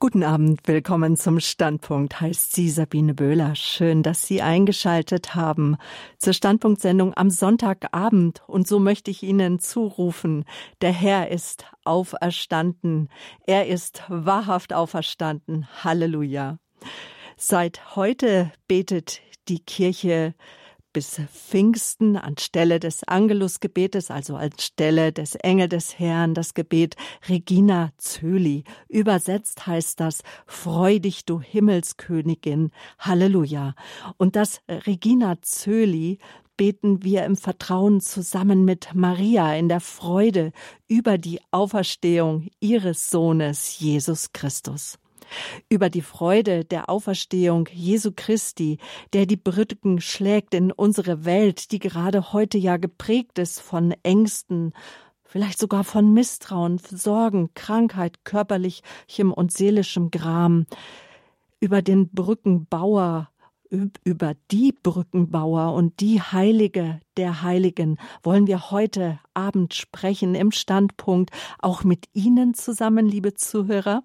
Guten Abend, willkommen zum Standpunkt, heißt sie Sabine Böhler. Schön, dass Sie eingeschaltet haben zur Standpunktsendung am Sonntagabend. Und so möchte ich Ihnen zurufen, der Herr ist auferstanden. Er ist wahrhaft auferstanden. Halleluja. Seit heute betet die Kirche bis Pfingsten anstelle des Angelusgebetes, also anstelle des Engel des Herrn, das Gebet Regina Zöli. Übersetzt heißt das, Freu dich, du Himmelskönigin. Halleluja. Und das Regina Zöli beten wir im Vertrauen zusammen mit Maria in der Freude über die Auferstehung ihres Sohnes Jesus Christus über die Freude der Auferstehung Jesu Christi, der die Brücken schlägt in unsere Welt, die gerade heute ja geprägt ist von Ängsten, vielleicht sogar von Misstrauen, Sorgen, Krankheit, körperlichem und seelischem Gram, über den Brückenbauer, über die Brückenbauer und die Heilige der Heiligen wollen wir heute Abend sprechen im Standpunkt, auch mit Ihnen zusammen, liebe Zuhörer.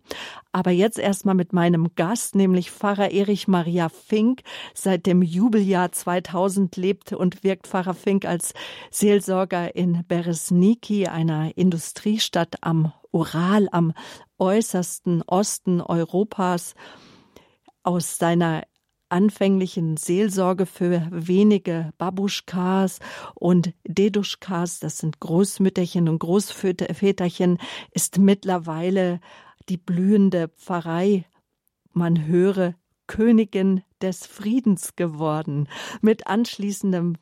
Aber jetzt erstmal mit meinem Gast, nämlich Pfarrer Erich Maria Fink. Seit dem Jubeljahr 2000 lebt und wirkt Pfarrer Fink als Seelsorger in Beresniki, einer Industriestadt am Ural, am äußersten Osten Europas. Aus seiner anfänglichen Seelsorge für wenige Babuschkas und Deduschkas, das sind Großmütterchen und Großväterchen, ist mittlerweile die blühende Pfarrei, man höre, Königin des Friedens geworden, mit anschließendem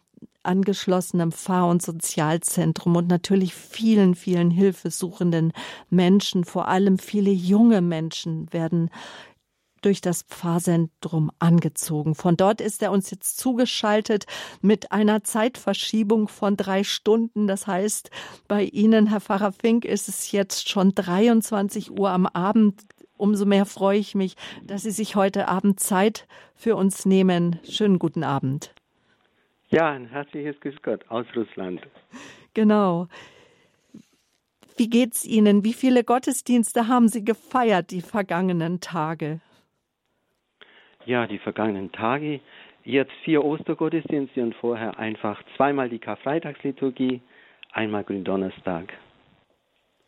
angeschlossenem Fahr- und Sozialzentrum und natürlich vielen, vielen hilfesuchenden Menschen, vor allem viele junge Menschen werden durch das Pfarrzentrum angezogen. Von dort ist er uns jetzt zugeschaltet mit einer Zeitverschiebung von drei Stunden. Das heißt, bei Ihnen, Herr Pfarrer Fink, ist es jetzt schon 23 Uhr am Abend. Umso mehr freue ich mich, dass Sie sich heute Abend Zeit für uns nehmen. Schönen guten Abend. Ja, ein herzliches Grüß Gott aus Russland. Genau. Wie geht's Ihnen? Wie viele Gottesdienste haben Sie gefeiert die vergangenen Tage? Ja, die vergangenen Tage. Jetzt vier Ostergottesdienste und vorher einfach zweimal die Karfreitagsliturgie, einmal Gründonnerstag.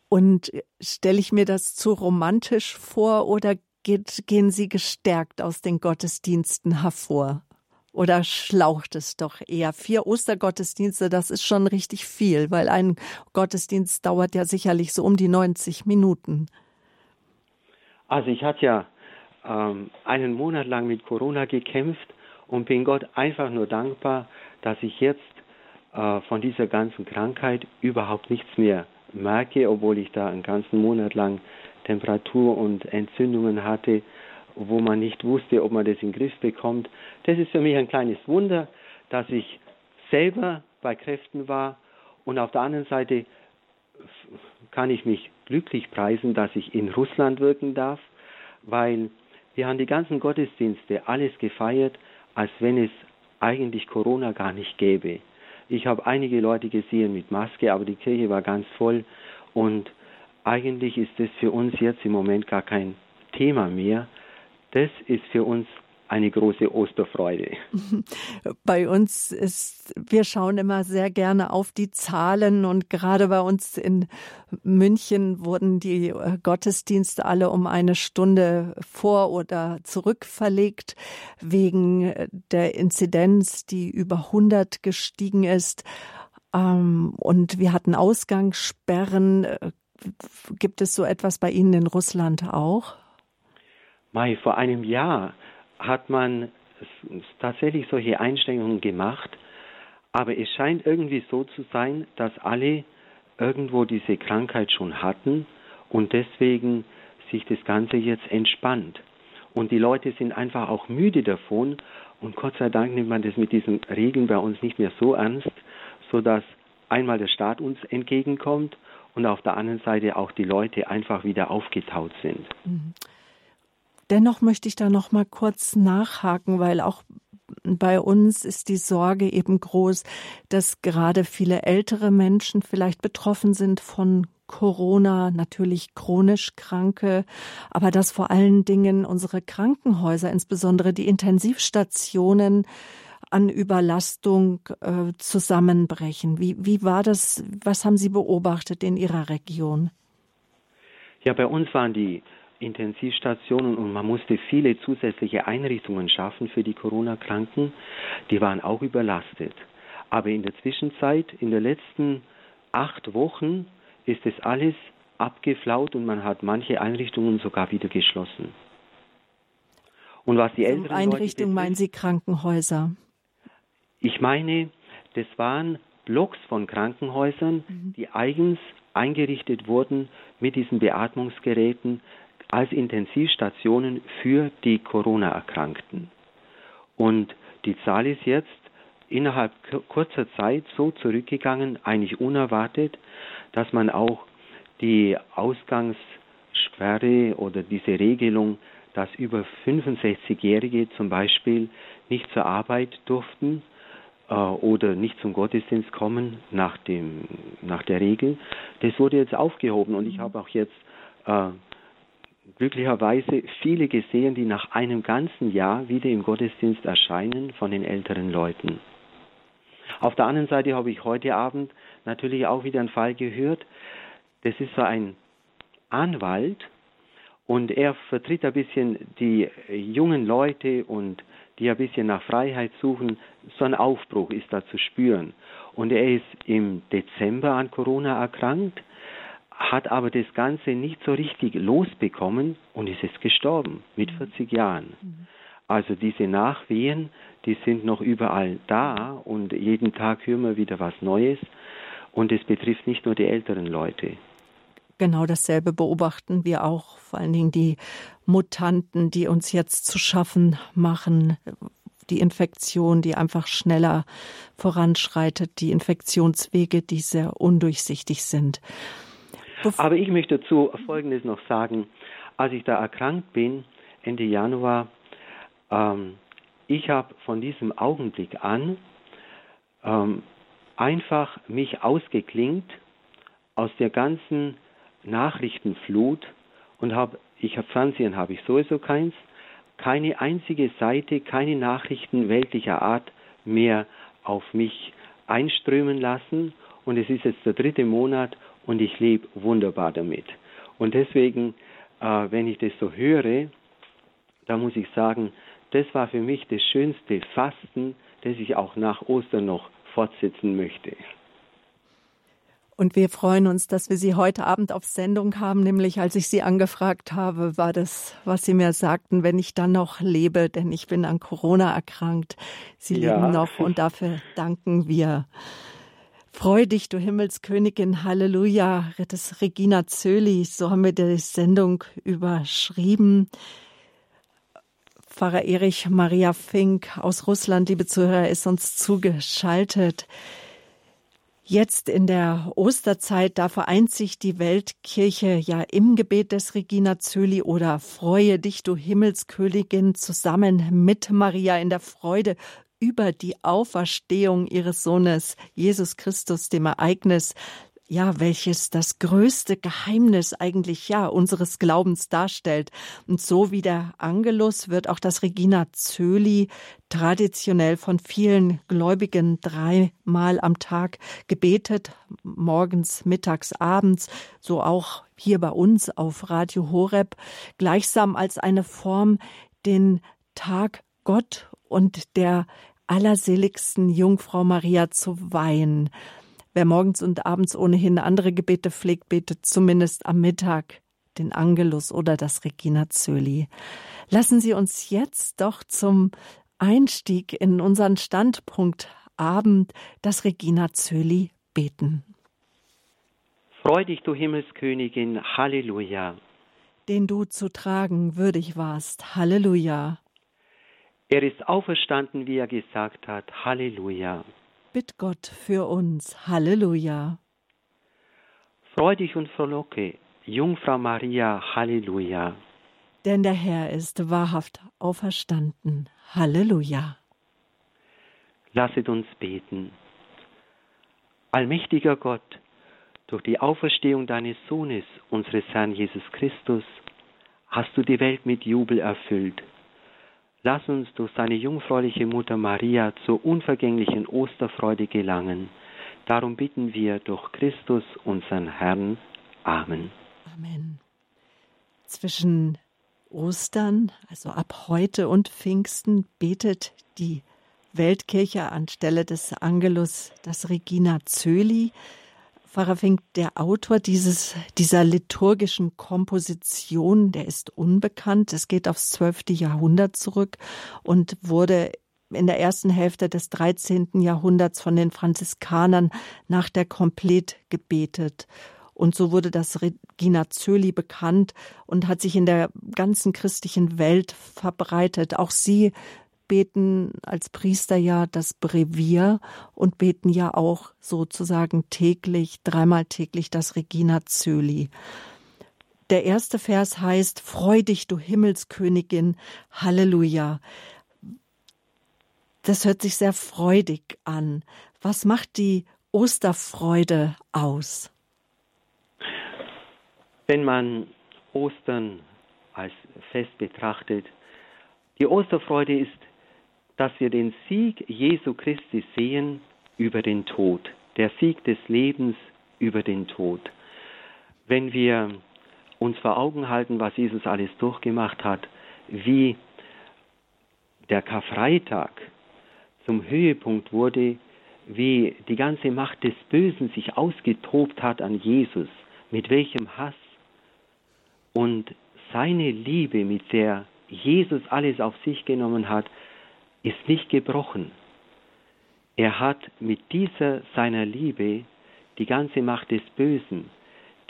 Und stelle ich mir das zu romantisch vor oder geht, gehen Sie gestärkt aus den Gottesdiensten hervor? Oder schlaucht es doch eher? Vier Ostergottesdienste, das ist schon richtig viel, weil ein Gottesdienst dauert ja sicherlich so um die 90 Minuten. Also ich hatte ja ähm, einen Monat lang mit Corona gekämpft und bin Gott einfach nur dankbar, dass ich jetzt äh, von dieser ganzen Krankheit überhaupt nichts mehr merke, obwohl ich da einen ganzen Monat lang Temperatur und Entzündungen hatte, wo man nicht wusste, ob man das in den Griff bekommt. Das ist für mich ein kleines Wunder, dass ich selber bei Kräften war und auf der anderen Seite kann ich mich glücklich preisen, dass ich in Russland wirken darf, weil wir haben die ganzen Gottesdienste alles gefeiert, als wenn es eigentlich Corona gar nicht gäbe. Ich habe einige Leute gesehen mit Maske, aber die Kirche war ganz voll und eigentlich ist das für uns jetzt im Moment gar kein Thema mehr. Das ist für uns eine große Osterfreude. Bei uns ist, wir schauen immer sehr gerne auf die Zahlen und gerade bei uns in München wurden die äh, Gottesdienste alle um eine Stunde vor oder zurück verlegt wegen äh, der Inzidenz, die über 100 gestiegen ist. Ähm, und wir hatten Ausgangssperren. Äh, gibt es so etwas bei Ihnen in Russland auch? Mai, vor einem Jahr hat man tatsächlich solche Einstellungen gemacht, aber es scheint irgendwie so zu sein, dass alle irgendwo diese Krankheit schon hatten und deswegen sich das Ganze jetzt entspannt. Und die Leute sind einfach auch müde davon und Gott sei Dank nimmt man das mit diesen Regeln bei uns nicht mehr so ernst, sodass einmal der Staat uns entgegenkommt und auf der anderen Seite auch die Leute einfach wieder aufgetaut sind. Mhm. Dennoch möchte ich da noch mal kurz nachhaken, weil auch bei uns ist die Sorge eben groß, dass gerade viele ältere Menschen vielleicht betroffen sind von Corona, natürlich chronisch Kranke, aber dass vor allen Dingen unsere Krankenhäuser, insbesondere die Intensivstationen, an Überlastung äh, zusammenbrechen. Wie, wie war das? Was haben Sie beobachtet in Ihrer Region? Ja, bei uns waren die Intensivstationen und man musste viele zusätzliche Einrichtungen schaffen für die Corona-Kranken. Die waren auch überlastet. Aber in der Zwischenzeit, in den letzten acht Wochen, ist es alles abgeflaut und man hat manche Einrichtungen sogar wieder geschlossen. Und was die älteren Einrichtungen meinen Sie Krankenhäuser? Ich meine, das waren Blocks von Krankenhäusern, mhm. die eigens eingerichtet wurden mit diesen Beatmungsgeräten als Intensivstationen für die Corona-Erkrankten. Und die Zahl ist jetzt innerhalb kurzer Zeit so zurückgegangen, eigentlich unerwartet, dass man auch die Ausgangssperre oder diese Regelung, dass über 65-Jährige zum Beispiel nicht zur Arbeit durften, äh, oder nicht zum Gottesdienst kommen nach, dem, nach der Regel, das wurde jetzt aufgehoben und ich mhm. habe auch jetzt äh, glücklicherweise viele gesehen, die nach einem ganzen Jahr wieder im Gottesdienst erscheinen von den älteren Leuten. Auf der anderen Seite habe ich heute Abend natürlich auch wieder einen Fall gehört. Das ist so ein Anwalt und er vertritt ein bisschen die jungen Leute und die ein bisschen nach Freiheit suchen, so ein Aufbruch ist da zu spüren. Und er ist im Dezember an Corona erkrankt, hat aber das Ganze nicht so richtig losbekommen und ist jetzt gestorben mit 40 mhm. Jahren. Mhm. Also diese Nachwehen, die sind noch überall da und jeden Tag hören wir wieder was Neues. Und es betrifft nicht nur die älteren Leute. Genau dasselbe beobachten wir auch, vor allen Dingen die Mutanten, die uns jetzt zu schaffen machen, die Infektion, die einfach schneller voranschreitet, die Infektionswege, die sehr undurchsichtig sind. Aber ich möchte dazu Folgendes noch sagen. Als ich da erkrankt bin, Ende Januar, ähm, ich habe von diesem Augenblick an ähm, einfach mich ausgeklingt aus der ganzen Nachrichtenflut und habe, ich habe Fernsehen, habe ich sowieso keins, keine einzige Seite, keine Nachrichten weltlicher Art mehr auf mich einströmen lassen. Und es ist jetzt der dritte Monat und ich lebe wunderbar damit. Und deswegen, äh, wenn ich das so höre, da muss ich sagen, das war für mich das schönste Fasten, das ich auch nach Ostern noch fortsetzen möchte. Und wir freuen uns, dass wir Sie heute Abend auf Sendung haben. Nämlich, als ich Sie angefragt habe, war das, was Sie mir sagten, wenn ich dann noch lebe, denn ich bin an Corona erkrankt. Sie ja. leben noch und dafür danken wir. Freu dich, du Himmelskönigin, Halleluja, das Regina Zöli, so haben wir die Sendung überschrieben. Pfarrer Erich Maria Fink aus Russland, liebe Zuhörer, ist uns zugeschaltet. Jetzt in der Osterzeit, da vereint sich die Weltkirche ja im Gebet des Regina Zöli oder Freue dich, du Himmelskönigin, zusammen mit Maria in der Freude über die Auferstehung ihres Sohnes Jesus Christus, dem Ereignis, ja, welches das größte Geheimnis eigentlich ja unseres Glaubens darstellt. Und so wie der Angelus wird auch das Regina Zöli traditionell von vielen Gläubigen dreimal am Tag gebetet, morgens, mittags, abends, so auch hier bei uns auf Radio Horeb, gleichsam als eine Form, den Tag Gott und der allerseligsten Jungfrau Maria zu weihen. Wer morgens und abends ohnehin andere Gebete pflegt, betet zumindest am Mittag den Angelus oder das Regina Zöli. Lassen Sie uns jetzt doch zum Einstieg in unseren Standpunkt Abend das Regina Zöli beten. Freu dich, du Himmelskönigin, Halleluja. Den du zu tragen würdig warst, Halleluja. Er ist auferstanden, wie er gesagt hat, Halleluja. Bitt Gott für uns. Halleluja. Freu dich und frohlocke, Jungfrau Maria. Halleluja. Denn der Herr ist wahrhaft auferstanden. Halleluja. Lasset uns beten. Allmächtiger Gott, durch die Auferstehung deines Sohnes, unseres Herrn Jesus Christus, hast du die Welt mit Jubel erfüllt. Lass uns durch seine jungfräuliche Mutter Maria zur unvergänglichen Osterfreude gelangen. Darum bitten wir durch Christus, unseren Herrn. Amen. Amen. Zwischen Ostern, also ab heute und Pfingsten, betet die Weltkirche anstelle des Angelus das Regina Zöli. Pfarrer Fink, der Autor dieses, dieser liturgischen Komposition, der ist unbekannt. Es geht aufs 12. Jahrhundert zurück und wurde in der ersten Hälfte des 13. Jahrhunderts von den Franziskanern nach der Komplet gebetet. Und so wurde das Regina Zöli bekannt und hat sich in der ganzen christlichen Welt verbreitet. Auch Sie beten als Priester ja das Brevier und beten ja auch sozusagen täglich, dreimal täglich das Regina Zöli. Der erste Vers heißt, Freu dich, du Himmelskönigin, Halleluja. Das hört sich sehr freudig an. Was macht die Osterfreude aus? Wenn man Ostern als Fest betrachtet, die Osterfreude ist dass wir den Sieg Jesu Christi sehen über den Tod, der Sieg des Lebens über den Tod. Wenn wir uns vor Augen halten, was Jesus alles durchgemacht hat, wie der Karfreitag zum Höhepunkt wurde, wie die ganze Macht des Bösen sich ausgetobt hat an Jesus, mit welchem Hass und seine Liebe, mit der Jesus alles auf sich genommen hat, ist nicht gebrochen. Er hat mit dieser seiner Liebe die ganze Macht des Bösen,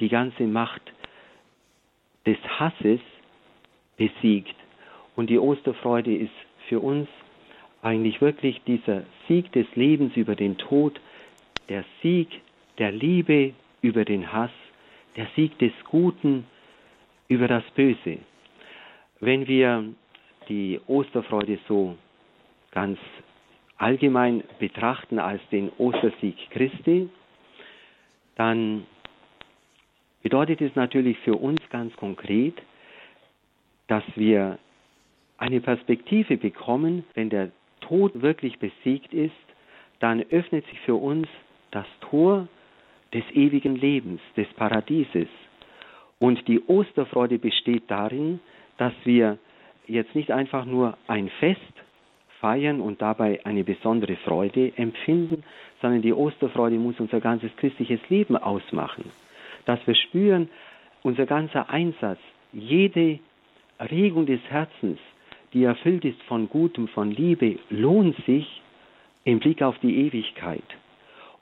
die ganze Macht des Hasses besiegt. Und die Osterfreude ist für uns eigentlich wirklich dieser Sieg des Lebens über den Tod, der Sieg der Liebe über den Hass, der Sieg des Guten über das Böse. Wenn wir die Osterfreude so ganz allgemein betrachten als den Ostersieg Christi, dann bedeutet es natürlich für uns ganz konkret, dass wir eine Perspektive bekommen, wenn der Tod wirklich besiegt ist, dann öffnet sich für uns das Tor des ewigen Lebens, des Paradieses. Und die Osterfreude besteht darin, dass wir jetzt nicht einfach nur ein Fest feiern und dabei eine besondere Freude empfinden, sondern die Osterfreude muss unser ganzes christliches Leben ausmachen. Dass wir spüren, unser ganzer Einsatz, jede Regung des Herzens, die erfüllt ist von Gutem, von Liebe, lohnt sich im Blick auf die Ewigkeit.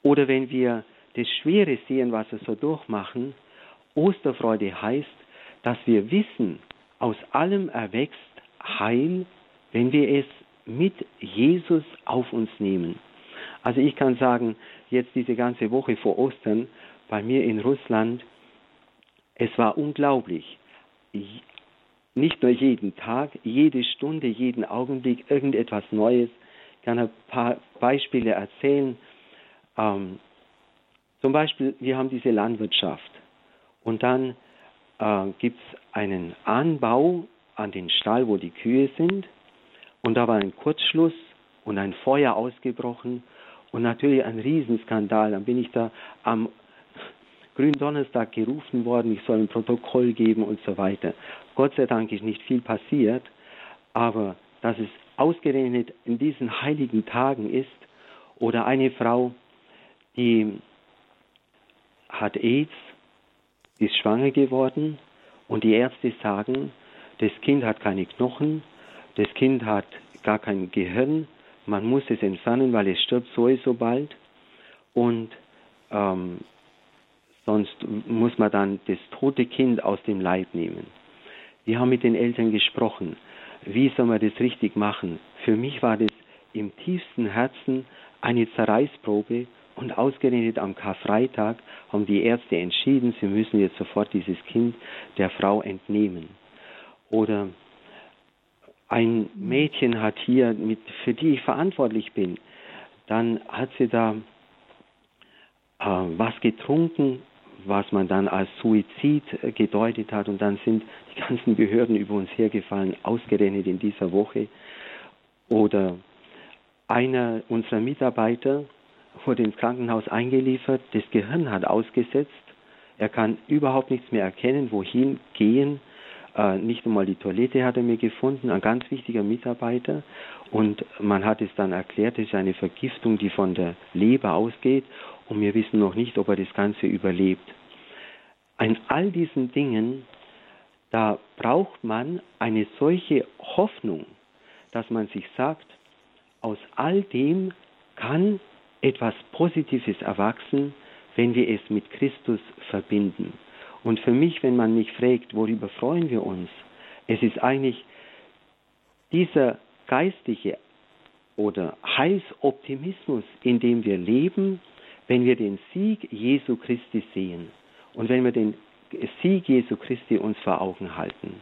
Oder wenn wir das Schwere sehen, was wir so durchmachen, Osterfreude heißt, dass wir wissen, aus allem erwächst Heil, wenn wir es mit Jesus auf uns nehmen. Also ich kann sagen, jetzt diese ganze Woche vor Ostern bei mir in Russland, es war unglaublich. Nicht nur jeden Tag, jede Stunde, jeden Augenblick irgendetwas Neues. Ich kann ein paar Beispiele erzählen. Ähm, zum Beispiel, wir haben diese Landwirtschaft und dann äh, gibt es einen Anbau an den Stall, wo die Kühe sind und da war ein Kurzschluss und ein Feuer ausgebrochen und natürlich ein Riesenskandal. Dann bin ich da am Gründonnerstag gerufen worden, ich soll ein Protokoll geben und so weiter. Gott sei Dank ist nicht viel passiert, aber dass es ausgerechnet in diesen heiligen Tagen ist, oder eine Frau, die hat AIDS, ist schwanger geworden und die Ärzte sagen, das Kind hat keine Knochen, das Kind hat gar kein Gehirn, man muss es entfernen, weil es stirbt sowieso bald. Und ähm, sonst muss man dann das tote Kind aus dem Leib nehmen. Wir haben mit den Eltern gesprochen. Wie soll man das richtig machen? Für mich war das im tiefsten Herzen eine Zerreißprobe und ausgerechnet am Karfreitag haben die Ärzte entschieden, sie müssen jetzt sofort dieses Kind der Frau entnehmen. Oder ein Mädchen hat hier, mit, für die ich verantwortlich bin, dann hat sie da äh, was getrunken, was man dann als Suizid äh, gedeutet hat. Und dann sind die ganzen Behörden über uns hergefallen, ausgerechnet in dieser Woche. Oder einer unserer Mitarbeiter wurde ins Krankenhaus eingeliefert, das Gehirn hat ausgesetzt, er kann überhaupt nichts mehr erkennen, wohin gehen. Äh, nicht einmal die Toilette hat er mir gefunden, ein ganz wichtiger Mitarbeiter. Und man hat es dann erklärt, es ist eine Vergiftung, die von der Leber ausgeht. Und wir wissen noch nicht, ob er das Ganze überlebt. An all diesen Dingen, da braucht man eine solche Hoffnung, dass man sich sagt, aus all dem kann etwas Positives erwachsen, wenn wir es mit Christus verbinden. Und für mich, wenn man mich fragt, worüber freuen wir uns, es ist eigentlich dieser geistliche oder Heilsoptimismus, in dem wir leben, wenn wir den Sieg Jesu Christi sehen und wenn wir den Sieg Jesu Christi uns vor Augen halten.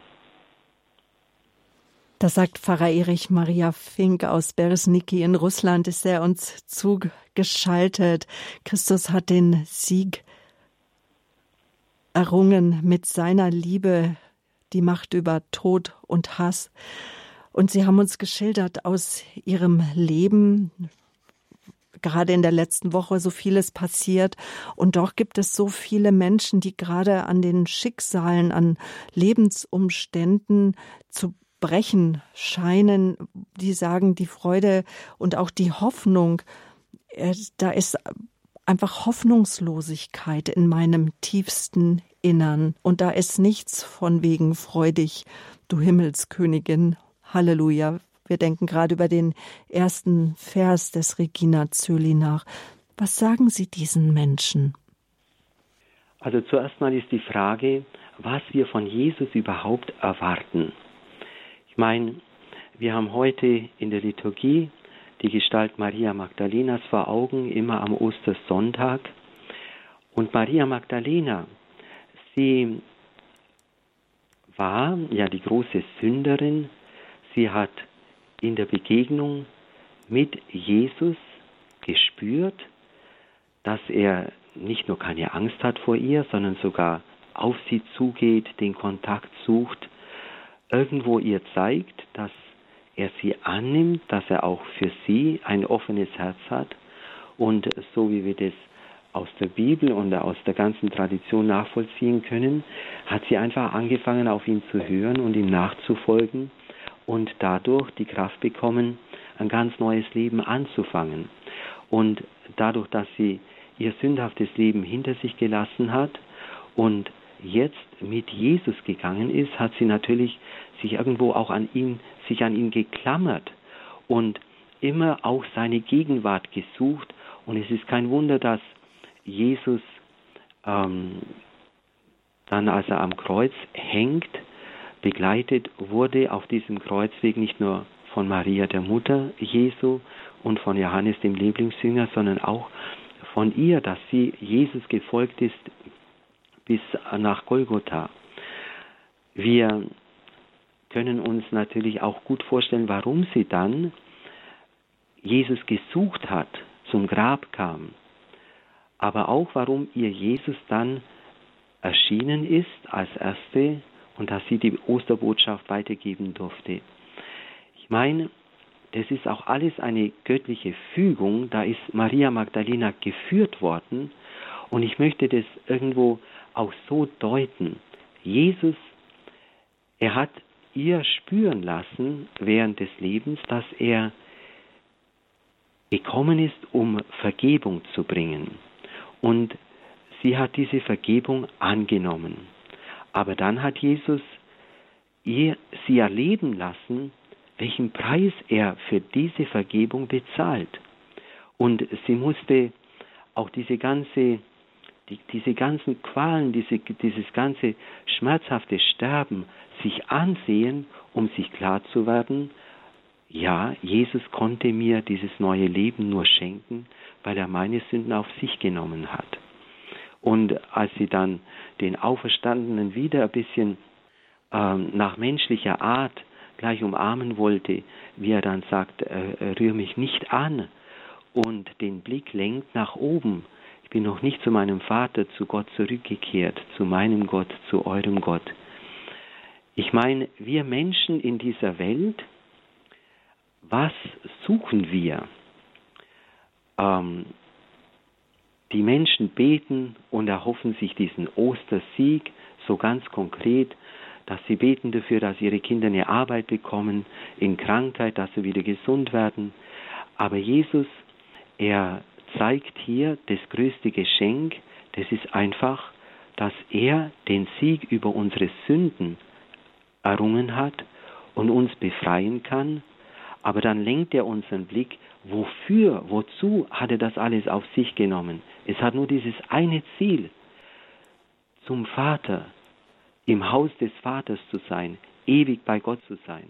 Das sagt Pfarrer Erich Maria Fink aus Beresniki in Russland, ist er uns zugeschaltet. Christus hat den Sieg errungen mit seiner Liebe, die Macht über Tod und Hass. Und Sie haben uns geschildert aus Ihrem Leben, gerade in der letzten Woche so vieles passiert. Und doch gibt es so viele Menschen, die gerade an den Schicksalen, an Lebensumständen zu brechen scheinen, die sagen, die Freude und auch die Hoffnung, äh, da ist einfach Hoffnungslosigkeit in meinem tiefsten Innern. Und da ist nichts von wegen freudig, du Himmelskönigin. Halleluja. Wir denken gerade über den ersten Vers des Regina Zöli nach. Was sagen Sie diesen Menschen? Also zuerst mal ist die Frage, was wir von Jesus überhaupt erwarten. Ich meine, wir haben heute in der Liturgie die Gestalt Maria Magdalenas vor Augen, immer am Ostersonntag. Und Maria Magdalena, sie war ja die große Sünderin. Sie hat in der Begegnung mit Jesus gespürt, dass er nicht nur keine Angst hat vor ihr, sondern sogar auf sie zugeht, den Kontakt sucht irgendwo ihr zeigt, dass er sie annimmt, dass er auch für sie ein offenes Herz hat. Und so wie wir das aus der Bibel und aus der ganzen Tradition nachvollziehen können, hat sie einfach angefangen, auf ihn zu hören und ihm nachzufolgen und dadurch die Kraft bekommen, ein ganz neues Leben anzufangen. Und dadurch, dass sie ihr sündhaftes Leben hinter sich gelassen hat und jetzt mit Jesus gegangen ist, hat sie natürlich sich irgendwo auch an ihn, sich an ihn geklammert und immer auch seine Gegenwart gesucht. Und es ist kein Wunder, dass Jesus ähm, dann, als er am Kreuz hängt, begleitet wurde auf diesem Kreuzweg nicht nur von Maria, der Mutter Jesu, und von Johannes, dem Lieblingsjünger, sondern auch von ihr, dass sie Jesus gefolgt ist bis nach Golgotha. Wir können uns natürlich auch gut vorstellen, warum sie dann Jesus gesucht hat, zum Grab kam, aber auch warum ihr Jesus dann erschienen ist als Erste und dass sie die Osterbotschaft weitergeben durfte. Ich meine, das ist auch alles eine göttliche Fügung, da ist Maria Magdalena geführt worden und ich möchte das irgendwo auch so deuten. Jesus, er hat ihr spüren lassen während des Lebens, dass er gekommen ist, um Vergebung zu bringen. Und sie hat diese Vergebung angenommen. Aber dann hat Jesus ihr, sie erleben lassen, welchen Preis er für diese Vergebung bezahlt. Und sie musste auch diese ganze die, diese ganzen Qualen, diese, dieses ganze schmerzhafte Sterben sich ansehen, um sich klar zu werden, ja, Jesus konnte mir dieses neue Leben nur schenken, weil er meine Sünden auf sich genommen hat. Und als sie dann den Auferstandenen wieder ein bisschen ähm, nach menschlicher Art gleich umarmen wollte, wie er dann sagt, äh, rühr mich nicht an und den Blick lenkt nach oben, bin noch nicht zu meinem Vater, zu Gott zurückgekehrt, zu meinem Gott, zu eurem Gott. Ich meine, wir Menschen in dieser Welt, was suchen wir? Ähm, die Menschen beten und erhoffen sich diesen Ostersieg, so ganz konkret, dass sie beten dafür, dass ihre Kinder eine Arbeit bekommen, in Krankheit, dass sie wieder gesund werden. Aber Jesus, er zeigt hier das größte Geschenk, das ist einfach, dass er den Sieg über unsere Sünden errungen hat und uns befreien kann. Aber dann lenkt er unseren Blick, wofür, wozu hat er das alles auf sich genommen? Es hat nur dieses eine Ziel, zum Vater, im Haus des Vaters zu sein, ewig bei Gott zu sein.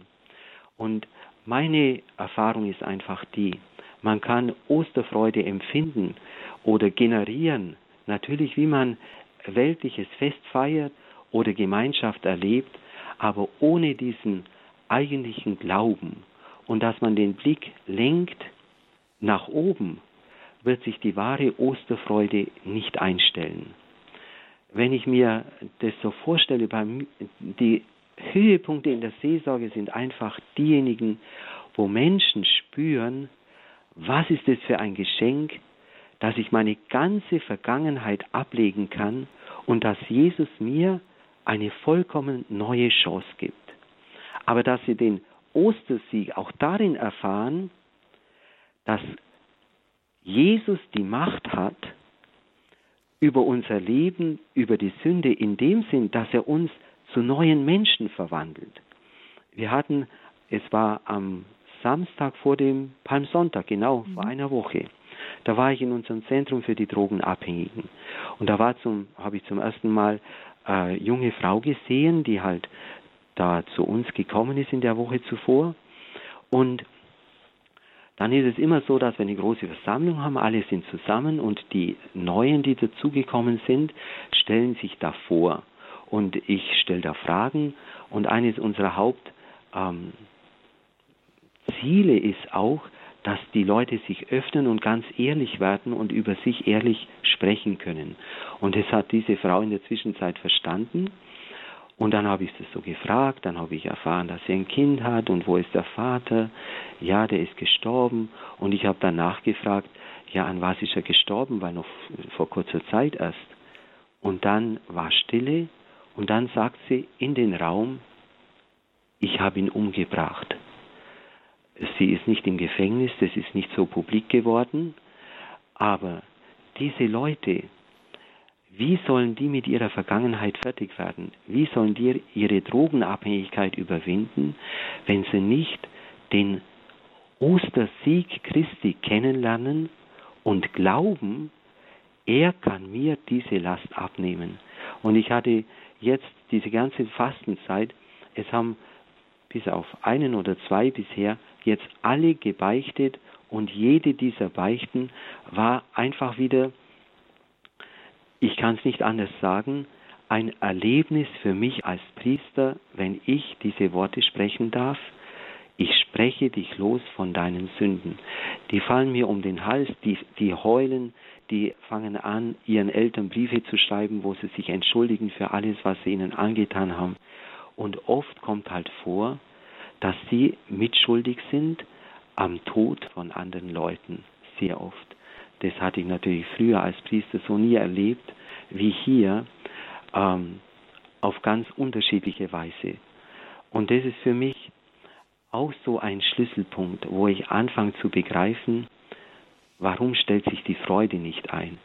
Und meine Erfahrung ist einfach die, man kann Osterfreude empfinden oder generieren, natürlich wie man weltliches Fest feiert oder Gemeinschaft erlebt, aber ohne diesen eigentlichen Glauben und dass man den Blick lenkt nach oben, wird sich die wahre Osterfreude nicht einstellen. Wenn ich mir das so vorstelle, die Höhepunkte in der Seelsorge sind einfach diejenigen, wo Menschen spüren, was ist es für ein Geschenk, dass ich meine ganze Vergangenheit ablegen kann und dass Jesus mir eine vollkommen neue Chance gibt. Aber dass sie den Ostersieg auch darin erfahren, dass Jesus die Macht hat über unser Leben, über die Sünde in dem Sinn, dass er uns zu neuen Menschen verwandelt. Wir hatten, es war am Samstag vor dem Palmsonntag, genau vor mhm. einer Woche. Da war ich in unserem Zentrum für die Drogenabhängigen. Und da war zum, habe ich zum ersten Mal äh, junge Frau gesehen, die halt da zu uns gekommen ist in der Woche zuvor. Und dann ist es immer so, dass wir eine große Versammlung haben, alle sind zusammen und die Neuen, die dazugekommen sind, stellen sich da vor. Und ich stelle da Fragen und eines unserer Haupt ähm, Ziele ist auch, dass die Leute sich öffnen und ganz ehrlich werden und über sich ehrlich sprechen können. Und das hat diese Frau in der Zwischenzeit verstanden. Und dann habe ich sie so gefragt, dann habe ich erfahren, dass sie ein Kind hat und wo ist der Vater? Ja, der ist gestorben. Und ich habe dann nachgefragt, ja, an was ist er gestorben? Weil noch vor kurzer Zeit erst. Und dann war Stille und dann sagt sie in den Raum, ich habe ihn umgebracht. Sie ist nicht im Gefängnis, das ist nicht so publik geworden, aber diese Leute, wie sollen die mit ihrer Vergangenheit fertig werden? Wie sollen die ihre Drogenabhängigkeit überwinden, wenn sie nicht den Ostersieg Christi kennenlernen und glauben, er kann mir diese Last abnehmen. Und ich hatte jetzt diese ganze Fastenzeit, es haben bis auf einen oder zwei bisher jetzt alle gebeichtet und jede dieser Beichten war einfach wieder, ich kann es nicht anders sagen, ein Erlebnis für mich als Priester, wenn ich diese Worte sprechen darf. Ich spreche dich los von deinen Sünden. Die fallen mir um den Hals, die, die heulen, die fangen an, ihren Eltern Briefe zu schreiben, wo sie sich entschuldigen für alles, was sie ihnen angetan haben. Und oft kommt halt vor, dass sie mitschuldig sind am Tod von anderen Leuten, sehr oft. Das hatte ich natürlich früher als Priester so nie erlebt wie hier, ähm, auf ganz unterschiedliche Weise. Und das ist für mich auch so ein Schlüsselpunkt, wo ich anfange zu begreifen, warum stellt sich die Freude nicht ein.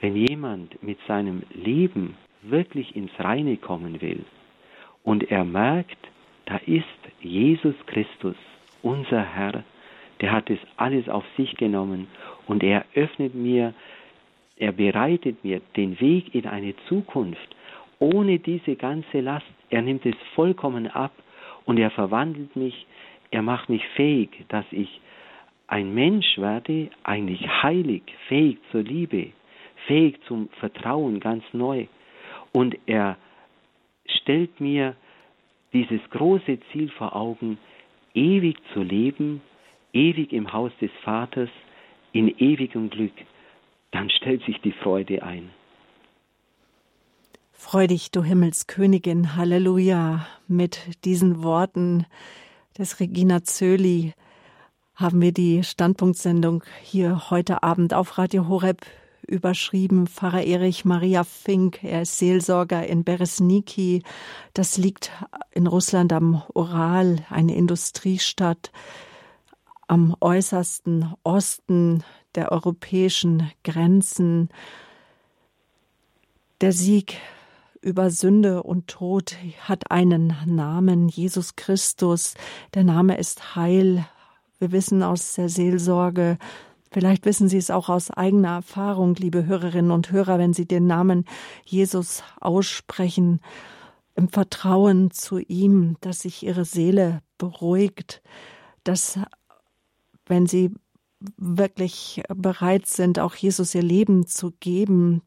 Wenn jemand mit seinem Leben wirklich ins Reine kommen will und er merkt, da ist Jesus Christus, unser Herr, der hat es alles auf sich genommen und er öffnet mir, er bereitet mir den Weg in eine Zukunft ohne diese ganze Last. Er nimmt es vollkommen ab und er verwandelt mich, er macht mich fähig, dass ich ein Mensch werde, eigentlich heilig, fähig zur Liebe, fähig zum Vertrauen ganz neu. Und er stellt mir dieses große Ziel vor Augen, ewig zu leben, ewig im Haus des Vaters, in ewigem Glück. dann stellt sich die Freude ein. Freu dich, du Himmelskönigin, Halleluja. Mit diesen Worten des Regina Zöli haben wir die Standpunktsendung hier heute Abend auf Radio Horeb überschrieben. Pfarrer Erich Maria Fink, er ist Seelsorger in Beresniki. Das liegt in Russland am Ural, eine Industriestadt am äußersten Osten der europäischen Grenzen. Der Sieg über Sünde und Tod hat einen Namen, Jesus Christus. Der Name ist Heil. Wir wissen aus der Seelsorge, vielleicht wissen Sie es auch aus eigener Erfahrung, liebe Hörerinnen und Hörer, wenn Sie den Namen Jesus aussprechen, im Vertrauen zu ihm, dass sich Ihre Seele beruhigt, dass wenn Sie wirklich bereit sind, auch Jesus ihr Leben zu geben,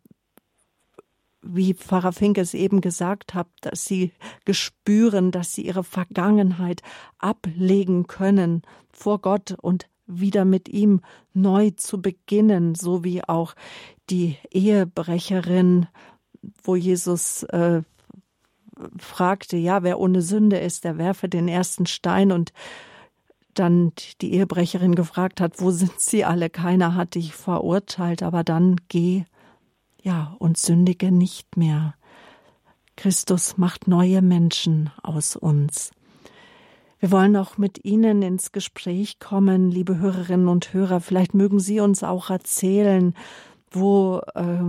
wie Pfarrer Fink es eben gesagt hat, dass sie gespüren, dass sie ihre Vergangenheit ablegen können vor Gott und wieder mit ihm neu zu beginnen, so wie auch die Ehebrecherin, wo Jesus äh, fragte, ja, wer ohne Sünde ist, der werfe den ersten Stein und dann die Ehebrecherin gefragt hat, wo sind sie alle? Keiner hat dich verurteilt, aber dann geh, ja, und sündige nicht mehr. Christus macht neue Menschen aus uns. Wir wollen auch mit Ihnen ins Gespräch kommen, liebe Hörerinnen und Hörer. Vielleicht mögen Sie uns auch erzählen, wo äh,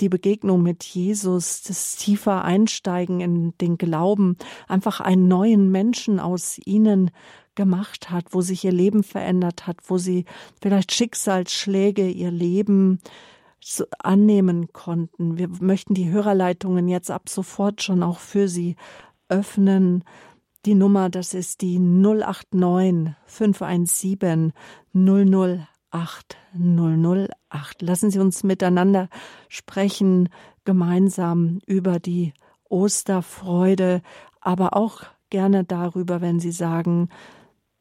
die Begegnung mit Jesus, das tiefer Einsteigen in den Glauben, einfach einen neuen Menschen aus ihnen gemacht hat, wo sich ihr Leben verändert hat, wo sie vielleicht Schicksalsschläge, ihr Leben annehmen konnten. Wir möchten die Hörerleitungen jetzt ab sofort schon auch für Sie öffnen. Die Nummer, das ist die 089 517 00 8008. Lassen Sie uns miteinander sprechen, gemeinsam über die Osterfreude, aber auch gerne darüber, wenn Sie sagen,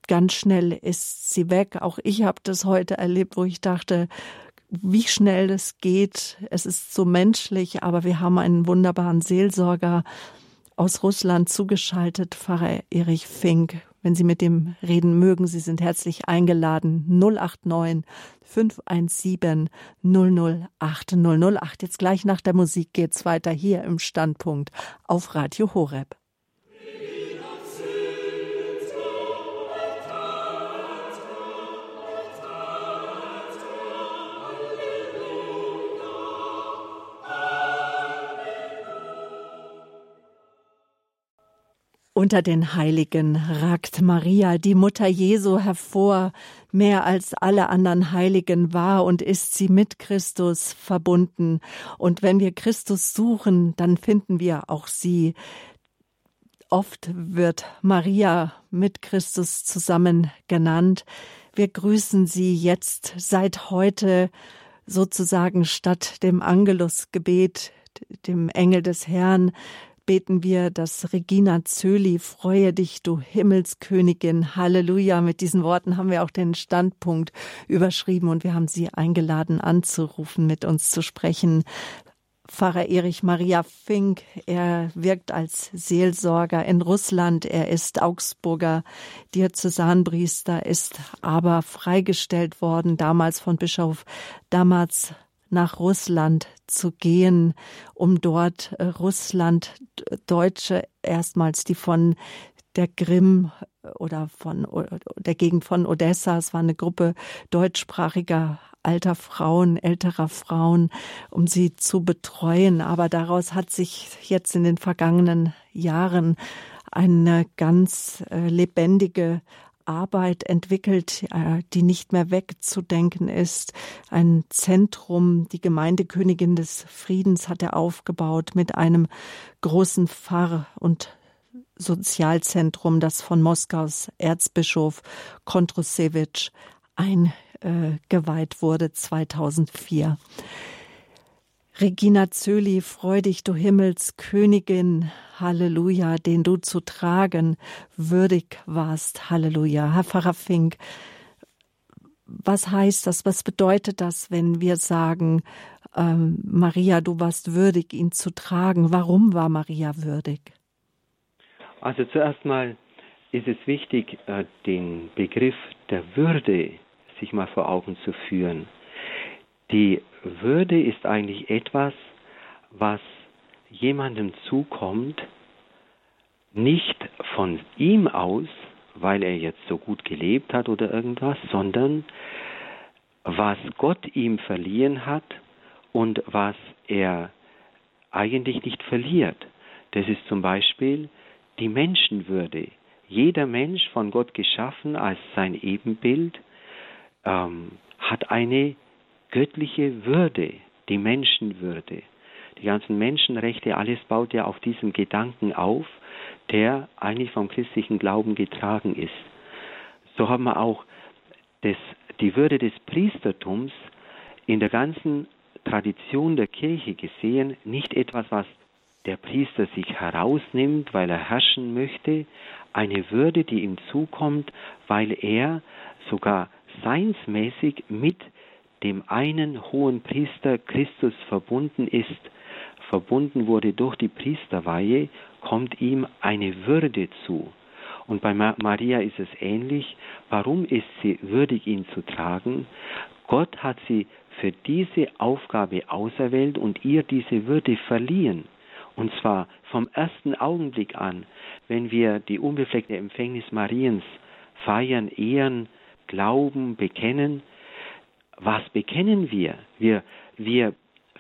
ganz schnell ist sie weg. Auch ich habe das heute erlebt, wo ich dachte, wie schnell das geht. Es ist so menschlich, aber wir haben einen wunderbaren Seelsorger aus Russland zugeschaltet, Pfarrer Erich Fink. Wenn Sie mit dem reden mögen, Sie sind herzlich eingeladen. 089 517 008 008. Jetzt gleich nach der Musik geht's weiter hier im Standpunkt auf Radio Horeb. Unter den Heiligen ragt Maria, die Mutter Jesu, hervor. Mehr als alle anderen Heiligen war und ist sie mit Christus verbunden. Und wenn wir Christus suchen, dann finden wir auch sie. Oft wird Maria mit Christus zusammen genannt. Wir grüßen sie jetzt seit heute sozusagen statt dem Angelusgebet, dem Engel des Herrn, beten wir das Regina Zöli, freue dich, du Himmelskönigin, Halleluja. Mit diesen Worten haben wir auch den Standpunkt überschrieben und wir haben Sie eingeladen anzurufen, mit uns zu sprechen. Pfarrer Erich Maria Fink, er wirkt als Seelsorger in Russland, er ist Augsburger Diözesanpriester, ist aber freigestellt worden, damals von Bischof Damals nach Russland zu gehen, um dort äh, Russland Deutsche erstmals, die von der Krim äh, oder von der Gegend von Odessa, es war eine Gruppe deutschsprachiger alter Frauen, älterer Frauen, um sie zu betreuen. Aber daraus hat sich jetzt in den vergangenen Jahren eine ganz äh, lebendige Arbeit entwickelt, äh, die nicht mehr wegzudenken ist. Ein Zentrum, die Gemeindekönigin des Friedens hat er aufgebaut mit einem großen Pfarr- und Sozialzentrum, das von Moskaus Erzbischof Kontrusewitsch eingeweiht wurde 2004. Regina Zöli, freu dich, du Himmelskönigin, Halleluja, den du zu tragen würdig warst, Halleluja. Herr Pfarrer Fink, was heißt das? Was bedeutet das, wenn wir sagen, ähm, Maria, du warst würdig, ihn zu tragen? Warum war Maria würdig? Also zuerst mal ist es wichtig, äh, den Begriff der Würde sich mal vor Augen zu führen. Die Würde ist eigentlich etwas, was jemandem zukommt, nicht von ihm aus, weil er jetzt so gut gelebt hat oder irgendwas, sondern was Gott ihm verliehen hat und was er eigentlich nicht verliert. Das ist zum Beispiel die Menschenwürde. Jeder Mensch von Gott geschaffen als sein Ebenbild ähm, hat eine göttliche Würde, die Menschenwürde. Die ganzen Menschenrechte, alles baut ja auf diesem Gedanken auf, der eigentlich vom christlichen Glauben getragen ist. So haben wir auch das, die Würde des Priestertums in der ganzen Tradition der Kirche gesehen, nicht etwas, was der Priester sich herausnimmt, weil er herrschen möchte, eine Würde, die ihm zukommt, weil er sogar seinsmäßig mit dem einen hohen Priester Christus verbunden ist, verbunden wurde durch die Priesterweihe, kommt ihm eine Würde zu. Und bei Maria ist es ähnlich. Warum ist sie würdig, ihn zu tragen? Gott hat sie für diese Aufgabe auserwählt und ihr diese Würde verliehen. Und zwar vom ersten Augenblick an, wenn wir die unbefleckte Empfängnis Mariens feiern, ehren, glauben, bekennen. Was bekennen wir? Wir, wir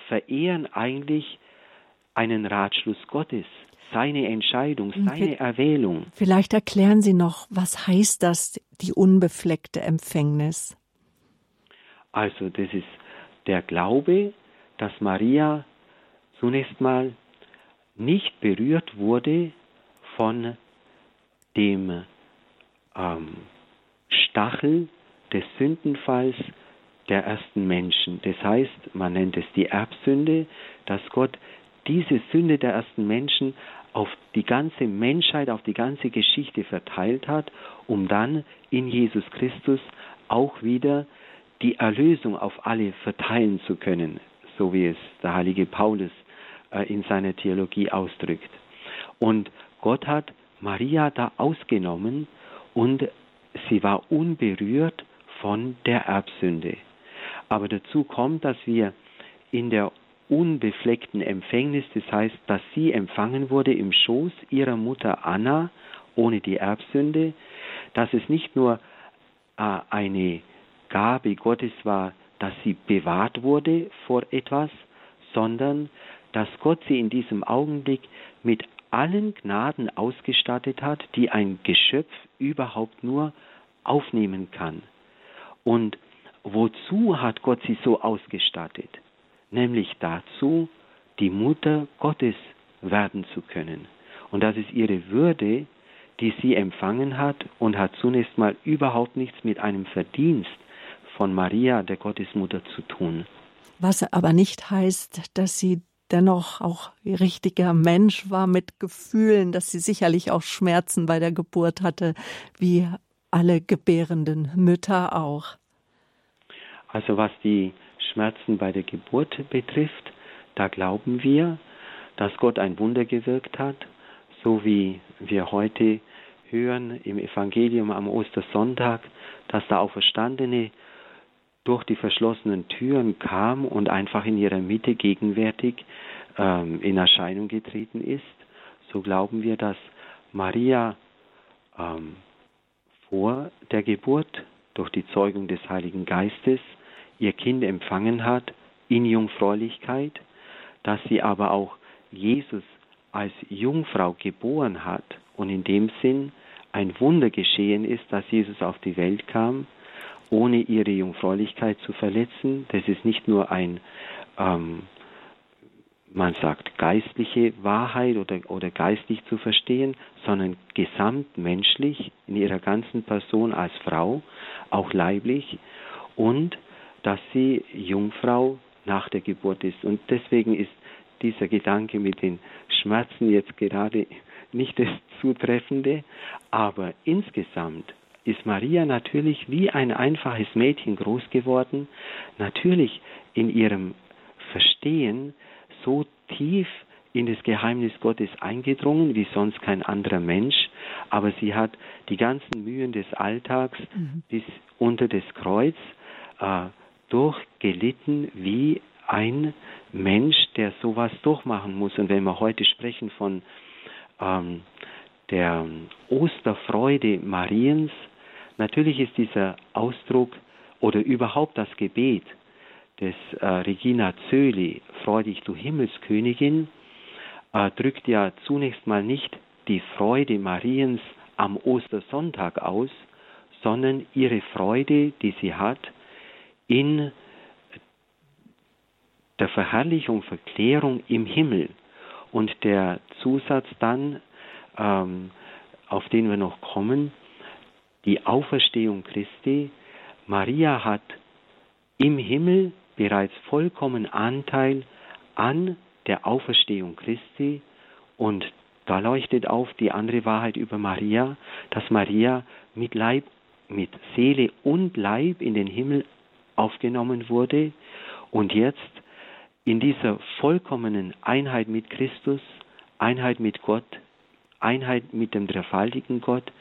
verehren eigentlich einen Ratschluss Gottes, seine Entscheidung, seine Erwählung. Vielleicht erklären Sie noch, was heißt das, die unbefleckte Empfängnis? Also das ist der Glaube, dass Maria zunächst mal nicht berührt wurde von dem ähm, Stachel des Sündenfalls der ersten Menschen. Das heißt, man nennt es die Erbsünde, dass Gott diese Sünde der ersten Menschen auf die ganze Menschheit, auf die ganze Geschichte verteilt hat, um dann in Jesus Christus auch wieder die Erlösung auf alle verteilen zu können, so wie es der heilige Paulus äh, in seiner Theologie ausdrückt. Und Gott hat Maria da ausgenommen und sie war unberührt von der Erbsünde. Aber dazu kommt, dass wir in der unbefleckten Empfängnis, das heißt, dass sie empfangen wurde im Schoß ihrer Mutter Anna ohne die Erbsünde, dass es nicht nur äh, eine Gabe Gottes war, dass sie bewahrt wurde vor etwas, sondern dass Gott sie in diesem Augenblick mit allen Gnaden ausgestattet hat, die ein Geschöpf überhaupt nur aufnehmen kann. Und wozu hat Gott sie so ausgestattet? Nämlich dazu, die Mutter Gottes werden zu können. Und das ist ihre Würde, die sie empfangen hat und hat zunächst mal überhaupt nichts mit einem Verdienst von Maria, der Gottesmutter, zu tun. Was aber nicht heißt, dass sie dennoch auch richtiger Mensch war mit Gefühlen, dass sie sicherlich auch Schmerzen bei der Geburt hatte, wie alle gebärenden Mütter auch. Also was die Schmerzen bei der Geburt betrifft, da glauben wir, dass Gott ein Wunder gewirkt hat, so wie wir heute hören im Evangelium am Ostersonntag, dass der Auferstandene durch die verschlossenen Türen kam und einfach in ihrer Mitte gegenwärtig ähm, in Erscheinung getreten ist, so glauben wir, dass Maria ähm, vor der Geburt durch die Zeugung des Heiligen Geistes ihr Kind empfangen hat in Jungfräulichkeit, dass sie aber auch Jesus als Jungfrau geboren hat und in dem Sinn ein Wunder geschehen ist, dass Jesus auf die Welt kam ohne ihre Jungfräulichkeit zu verletzen. Das ist nicht nur ein, ähm, man sagt, geistliche Wahrheit oder, oder geistlich zu verstehen, sondern gesamtmenschlich in ihrer ganzen Person als Frau, auch leiblich und dass sie Jungfrau nach der Geburt ist. Und deswegen ist dieser Gedanke mit den Schmerzen jetzt gerade nicht das Zutreffende, aber insgesamt ist Maria natürlich wie ein einfaches Mädchen groß geworden, natürlich in ihrem Verstehen so tief in das Geheimnis Gottes eingedrungen wie sonst kein anderer Mensch, aber sie hat die ganzen Mühen des Alltags mhm. bis unter das Kreuz äh, durchgelitten wie ein Mensch, der sowas durchmachen muss. Und wenn wir heute sprechen von ähm, der Osterfreude Mariens, natürlich ist dieser Ausdruck oder überhaupt das Gebet des äh, Regina Zöli, Freu dich, du Himmelskönigin, äh, drückt ja zunächst mal nicht die Freude Mariens am Ostersonntag aus, sondern ihre Freude, die sie hat in der Verherrlichung, Verklärung im Himmel. Und der Zusatz dann, ähm, auf den wir noch kommen, die Auferstehung Christi. Maria hat im Himmel bereits vollkommen Anteil an der Auferstehung Christi und da leuchtet auf die andere Wahrheit über Maria, dass Maria mit Leib, mit Seele und Leib in den Himmel aufgenommen wurde und jetzt in dieser vollkommenen Einheit mit Christus, Einheit mit Gott, Einheit mit dem dreifaltigen Gott,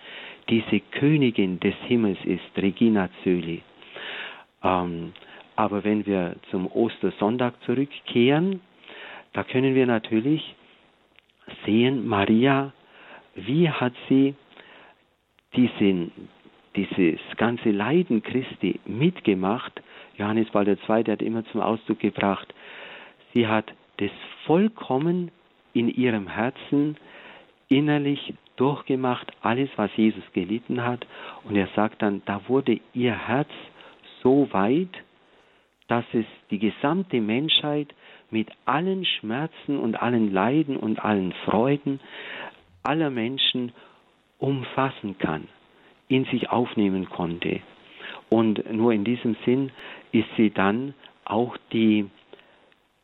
diese Königin des Himmels ist, Regina Zöli. Ähm, aber wenn wir zum Ostersonntag zurückkehren, da können wir natürlich sehen, Maria, wie hat sie diesen, dieses ganze Leiden Christi mitgemacht. Johannes Paul II. hat immer zum Ausdruck gebracht, sie hat das vollkommen in ihrem Herzen innerlich durchgemacht, alles, was Jesus gelitten hat. Und er sagt dann, da wurde ihr Herz so weit, dass es die gesamte Menschheit mit allen Schmerzen und allen Leiden und allen Freuden aller Menschen umfassen kann, in sich aufnehmen konnte. Und nur in diesem Sinn ist sie dann auch die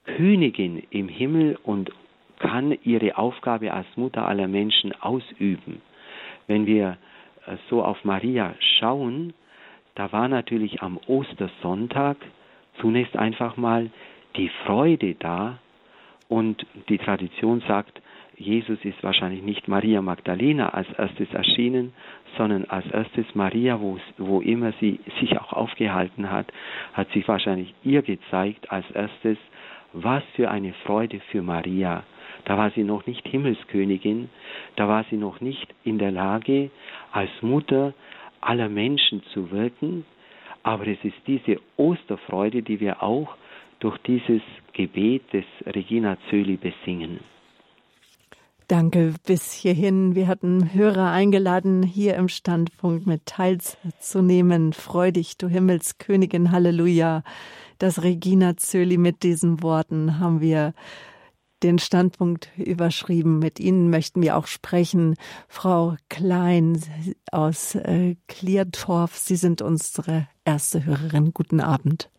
Königin im Himmel und kann ihre Aufgabe als Mutter aller Menschen ausüben. Wenn wir äh, so auf Maria schauen, da war natürlich am Ostersonntag zunächst einfach mal die Freude da und die Tradition sagt, Jesus ist wahrscheinlich nicht Maria Magdalena als erstes erschienen, sondern als erstes Maria, wo, wo immer sie sich auch aufgehalten hat, hat sich wahrscheinlich ihr gezeigt als erstes, was für eine Freude für Maria. Da war sie noch nicht Himmelskönigin, da war sie noch nicht in der Lage, als Mutter aller Menschen zu wirken, aber es ist diese Osterfreude, die wir auch durch dieses Gebet des Regina Zöli besingen. Danke bis hierhin. Wir hatten Hörer eingeladen, hier im Standpunkt mit teilzunehmen. Freu dich, du Himmelskönigin, Halleluja. Das Regina Zöli mit diesen Worten haben wir den Standpunkt überschrieben. Mit Ihnen möchten wir auch sprechen. Frau Klein aus äh, Kliertorf, Sie sind unsere erste Hörerin. Guten Abend.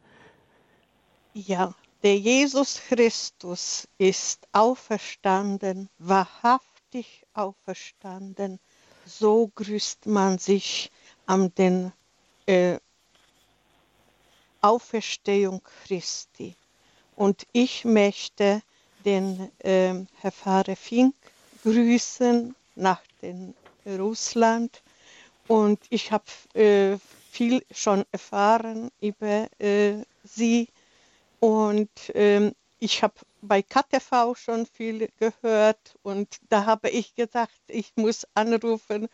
Ja, der Jesus Christus ist auferstanden, wahrhaftig auferstanden. So grüßt man sich an den äh, Auferstehung Christi. Und ich möchte den äh, Herr Pfarrer Fink grüßen nach den Russland. Und ich habe äh, viel schon erfahren über äh, sie. Und ähm, ich habe bei KTV schon viel gehört. Und da habe ich gesagt, ich muss anrufen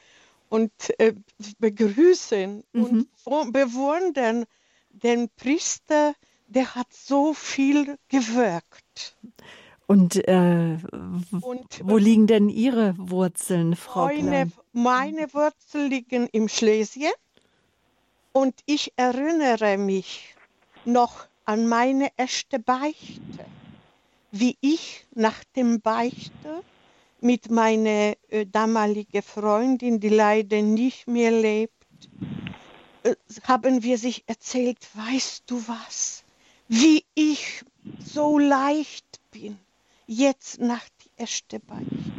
und äh, begrüßen mhm. und bewundern den Priester, der hat so viel gewirkt. Und, äh, und wo liegen denn Ihre Wurzeln, Frau meine, meine Wurzeln liegen im Schlesien und ich erinnere mich noch an meine erste Beichte, wie ich nach dem Beichte mit meiner äh, damaligen Freundin, die leider nicht mehr lebt, äh, haben wir sich erzählt, weißt du was, wie ich so leicht bin jetzt nach die erste Beichte.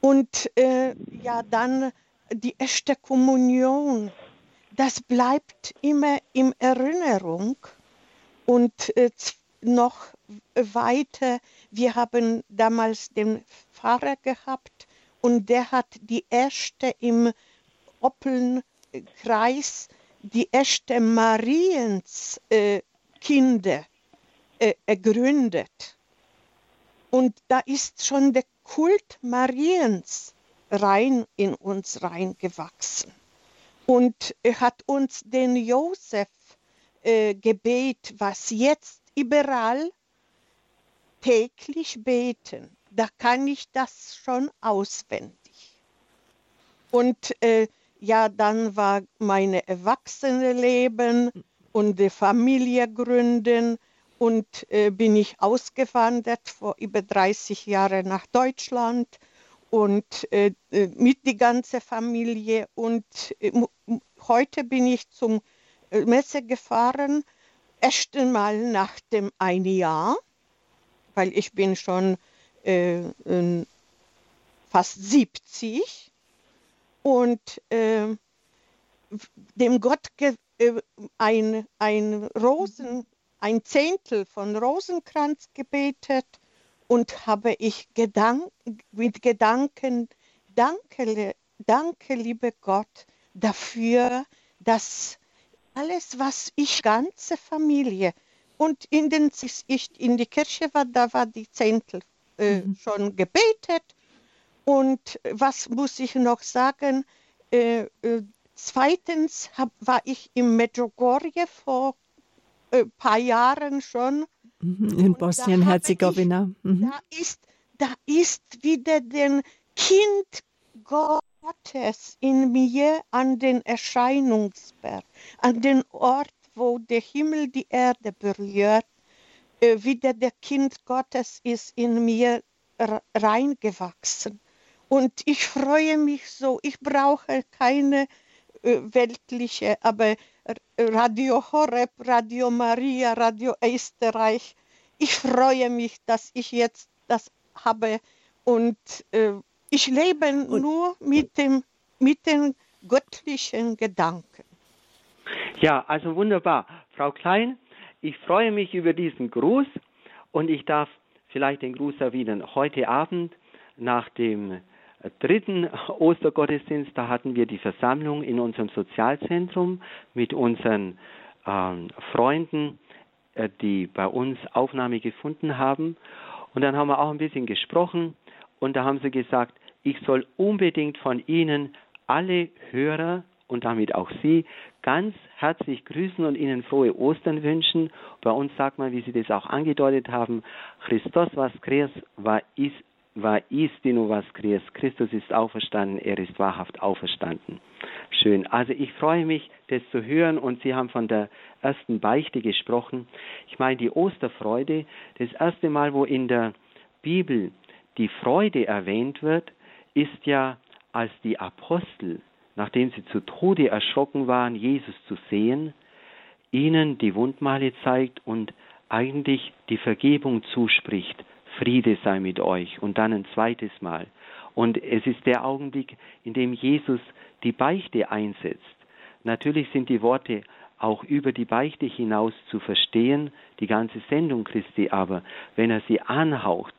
Und äh, ja, dann die erste Kommunion, das bleibt immer in Erinnerung. Und äh, noch weiter, wir haben damals den Pfarrer gehabt und der hat die erste im Oppelnkreis, die erste Mariens äh, Kinder äh, gegründet. Und da ist schon der Kult Mariens rein in uns reingewachsen. Und hat uns den Josef äh, gebet, was jetzt überall täglich beten. Da kann ich das schon auswendig. Und äh, ja, dann war meine Erwachsene und die Familie gründen und äh, bin ich ausgewandert vor über 30 Jahren nach Deutschland und äh, äh mit die ganze Familie und äh, heute bin ich zum Messe gefahren, erst einmal nach dem ein Jahr, weil ich bin schon äh, fast 70 und dem Gott ein, ein Rosen ein Zehntel von Rosenkranz gebetet und habe ich Gedank mit Gedanken, danke, danke, liebe Gott, dafür, dass alles, was ich, ganze Familie, und in den, ich in die Kirche war, da war die Zehntel äh, mhm. schon gebetet. Und was muss ich noch sagen? Äh, äh, zweitens hab, war ich im Medjugorje vor ein äh, paar Jahren schon. Mhm, in Bosnien-Herzegowina. Mhm. Da, ist, da ist wieder den Kind Gottes in mir an den Erscheinungsberg, an den Ort, wo der Himmel die Erde berührt, äh, wieder der Kind Gottes ist in mir reingewachsen. Und ich freue mich so, ich brauche keine äh, weltliche, aber Radio Horeb, Radio Maria, Radio Österreich. Ich freue mich, dass ich jetzt das habe und äh, ich lebe und nur mit, dem, mit den göttlichen Gedanken. Ja, also wunderbar. Frau Klein, ich freue mich über diesen Gruß und ich darf vielleicht den Gruß erwidern. Heute Abend nach dem dritten Ostergottesdienst, da hatten wir die Versammlung in unserem Sozialzentrum mit unseren ähm, Freunden, äh, die bei uns Aufnahme gefunden haben. Und dann haben wir auch ein bisschen gesprochen und da haben sie gesagt, ich soll unbedingt von Ihnen alle Hörer und damit auch Sie ganz herzlich grüßen und Ihnen frohe Ostern wünschen. Bei uns sagt man, wie Sie das auch angedeutet haben, Christos was Kreas war ist war istinu was Christus ist auferstanden, er ist wahrhaft auferstanden. Schön. Also ich freue mich, das zu hören und Sie haben von der ersten Beichte gesprochen. Ich meine, die Osterfreude, das erste Mal, wo in der Bibel die Freude erwähnt wird, ist ja, als die Apostel, nachdem sie zu Tode erschrocken waren, Jesus zu sehen, ihnen die Wundmale zeigt und eigentlich die Vergebung zuspricht Friede sei mit euch und dann ein zweites Mal. Und es ist der Augenblick, in dem Jesus die Beichte einsetzt. Natürlich sind die Worte auch über die Beichte hinaus zu verstehen, die ganze Sendung Christi aber, wenn er sie anhaucht,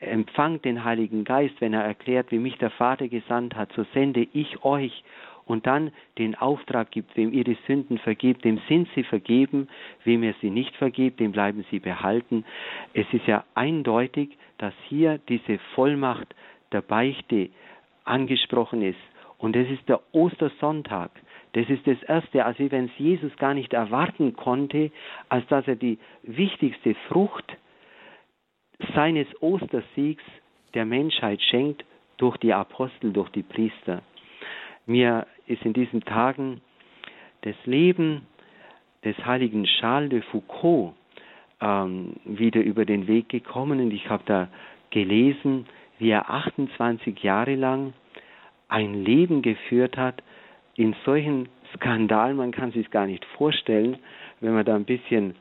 empfangt den Heiligen Geist, wenn er erklärt, wie mich der Vater gesandt hat, so sende ich euch und dann den Auftrag gibt, wem ihr die Sünden vergebt, dem sind sie vergeben, wem ihr sie nicht vergebt, dem bleiben sie behalten. Es ist ja eindeutig, dass hier diese Vollmacht der Beichte angesprochen ist. Und es ist der Ostersonntag. Das ist das Erste, als wenn es Jesus gar nicht erwarten konnte, als dass er die wichtigste Frucht seines Ostersiegs der Menschheit schenkt durch die Apostel, durch die Priester. Mir ist in diesen Tagen das Leben des heiligen Charles de Foucault ähm, wieder über den Weg gekommen und ich habe da gelesen, wie er 28 Jahre lang ein Leben geführt hat in solchen Skandalen, man kann sich gar nicht vorstellen, wenn man da ein bisschen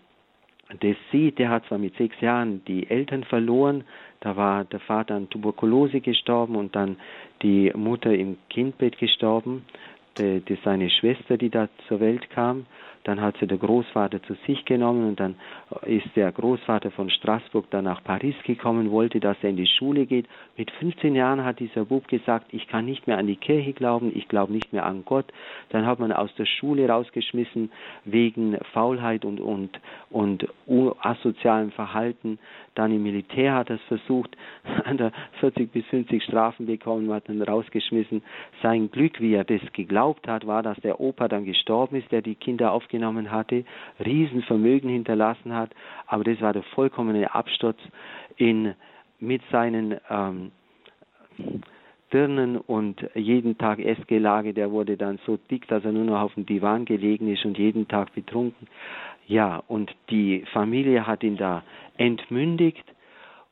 das sieht. Der hat zwar mit sechs Jahren die Eltern verloren, Da war der Vater an Tuberkulose gestorben und dann die Mutter im Kindbett gestorben. Die, die seine Schwester, die da zur Welt kam. Dann hat sie der Großvater zu sich genommen und dann ist der Großvater von Straßburg dann nach Paris gekommen, wollte, dass er in die Schule geht. Mit 15 Jahren hat dieser Bub gesagt, ich kann nicht mehr an die Kirche glauben, ich glaube nicht mehr an Gott. Dann hat man aus der Schule rausgeschmissen wegen Faulheit und, und, und asozialem Verhalten. Dann im Militär hat er es versucht, an der 40 bis 50 Strafen bekommen, hat dann rausgeschmissen. Sein Glück, wie er das geglaubt hat, war, dass der Opa dann gestorben ist, der die Kinder aufgenommen genommen hatte, Riesenvermögen hinterlassen hat, aber das war der vollkommene Absturz in, mit seinen ähm, Dirnen und jeden Tag Essgelage, der wurde dann so dick, dass er nur noch auf dem Divan gelegen ist und jeden Tag betrunken. Ja, und die Familie hat ihn da entmündigt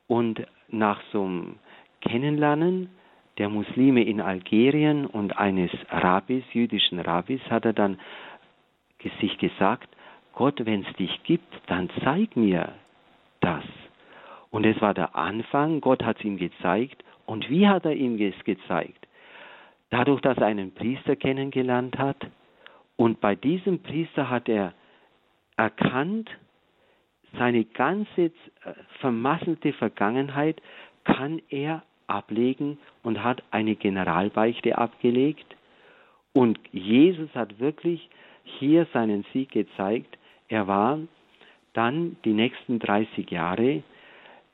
und nach so einem Kennenlernen der Muslime in Algerien und eines Rabbis, jüdischen Rabbis, hat er dann sich gesagt, Gott, wenn es dich gibt, dann zeig mir das. Und es war der Anfang, Gott hat es ihm gezeigt. Und wie hat er ihm es gezeigt? Dadurch, dass er einen Priester kennengelernt hat. Und bei diesem Priester hat er erkannt, seine ganze äh, vermasselte Vergangenheit kann er ablegen und hat eine Generalbeichte abgelegt. Und Jesus hat wirklich hier seinen Sieg gezeigt. Er war dann die nächsten 30 Jahre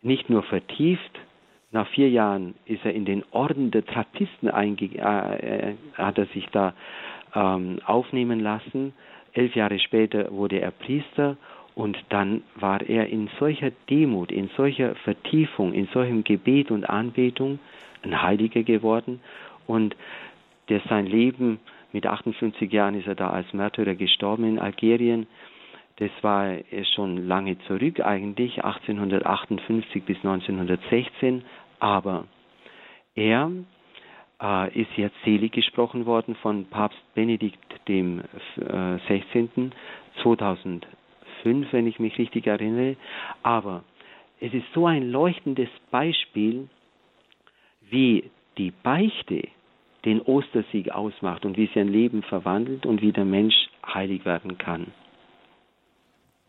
nicht nur vertieft, nach vier Jahren ist er in den Orden der Trappisten äh, äh, hat er sich da ähm, aufnehmen lassen. Elf Jahre später wurde er Priester und dann war er in solcher Demut, in solcher Vertiefung, in solchem Gebet und Anbetung ein Heiliger geworden und der sein Leben mit 58 Jahren ist er da als Märtyrer gestorben in Algerien. Das war schon lange zurück eigentlich, 1858 bis 1916. Aber er äh, ist jetzt selig gesprochen worden von Papst Benedikt dem äh, 16. 2005, wenn ich mich richtig erinnere. Aber es ist so ein leuchtendes Beispiel, wie die Beichte den Ostersieg ausmacht und wie sie ein Leben verwandelt und wie der Mensch heilig werden kann.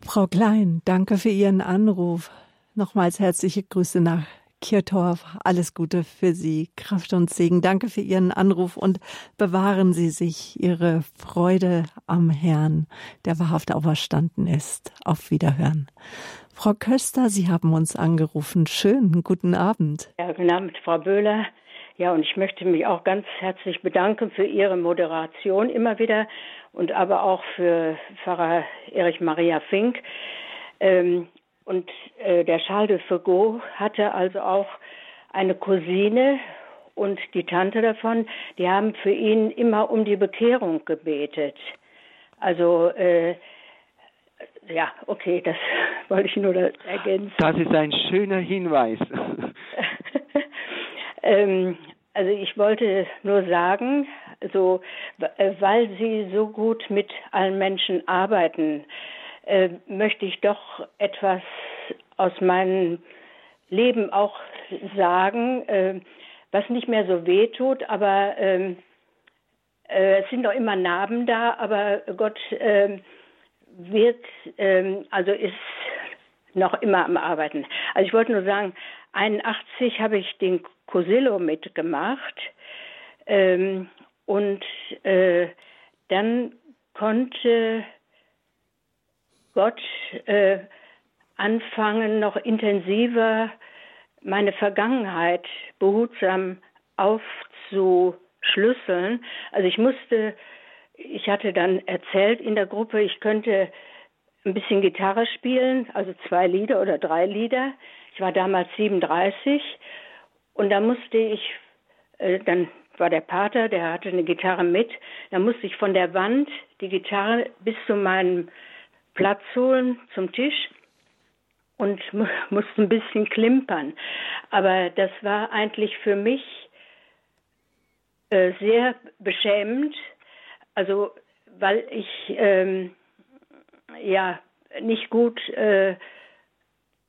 Frau Klein, danke für Ihren Anruf. Nochmals herzliche Grüße nach Kirtorf. Alles Gute für Sie, Kraft und Segen. Danke für Ihren Anruf und bewahren Sie sich Ihre Freude am Herrn, der wahrhaft auferstanden ist. Auf Wiederhören. Frau Köster, Sie haben uns angerufen. Schönen guten Abend. Ja, guten Abend, Frau Böhler. Ja, und ich möchte mich auch ganz herzlich bedanken für Ihre Moderation immer wieder und aber auch für Pfarrer Erich Maria Fink. Ähm, und äh, der Charles de Foucault hatte also auch eine Cousine und die Tante davon, die haben für ihn immer um die Bekehrung gebetet. Also äh, ja, okay, das wollte ich nur ergänzen. Das ist ein schöner Hinweis. Ähm, also ich wollte nur sagen, so, äh, weil Sie so gut mit allen Menschen arbeiten, äh, möchte ich doch etwas aus meinem Leben auch sagen, äh, was nicht mehr so weh tut, aber ähm, äh, es sind doch immer Narben da, aber Gott ähm, wird, ähm, also ist noch immer am Arbeiten. Also ich wollte nur sagen, 81 habe ich den Cosillo mitgemacht ähm, und äh, dann konnte Gott äh, anfangen, noch intensiver meine Vergangenheit behutsam aufzuschlüsseln. Also ich musste, ich hatte dann erzählt in der Gruppe, ich könnte ein bisschen Gitarre spielen, also zwei Lieder oder drei Lieder. Ich war damals 37 und da musste ich, äh, dann war der Pater, der hatte eine Gitarre mit, da musste ich von der Wand die Gitarre bis zu meinem Platz holen, zum Tisch und mu musste ein bisschen klimpern. Aber das war eigentlich für mich äh, sehr beschämend, also weil ich ähm, ja nicht gut äh,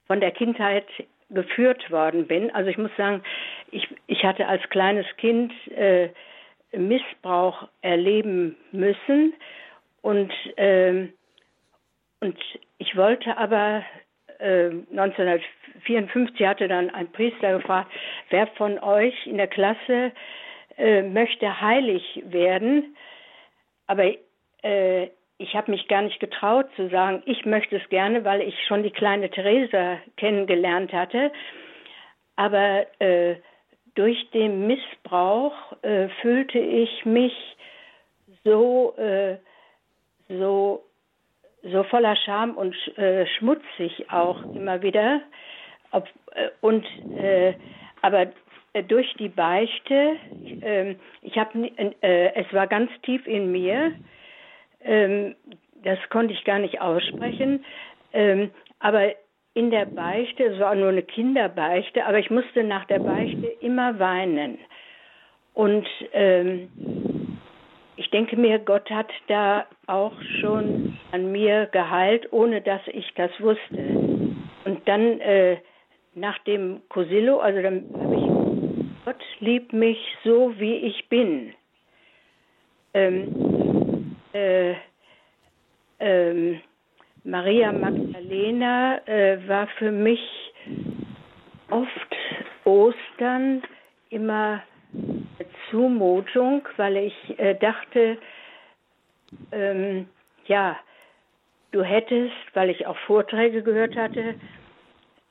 von der Kindheit geführt worden bin. Also ich muss sagen, ich, ich hatte als kleines Kind äh, Missbrauch erleben müssen und, äh, und ich wollte aber äh, 1954 hatte dann ein Priester gefragt, wer von euch in der Klasse äh, möchte heilig werden, aber äh, ich habe mich gar nicht getraut zu sagen, ich möchte es gerne, weil ich schon die kleine Theresa kennengelernt hatte. Aber äh, durch den Missbrauch äh, fühlte ich mich so, äh, so, so voller Scham und äh, schmutzig auch immer wieder. Ob, äh, und äh, aber durch die Beichte, ähm, ich habe, es war ganz tief in mir ähm, das konnte ich gar nicht aussprechen. Ähm, aber in der Beichte, es war nur eine Kinderbeichte, aber ich musste nach der Beichte immer weinen. Und ähm, ich denke mir, Gott hat da auch schon an mir geheilt, ohne dass ich das wusste. Und dann äh, nach dem Cosillo, also dann habe ich, Gott liebt mich so, wie ich bin. Ähm, äh, äh, Maria Magdalena äh, war für mich oft Ostern immer Zumutung, weil ich äh, dachte, ähm, ja, du hättest, weil ich auch Vorträge gehört hatte,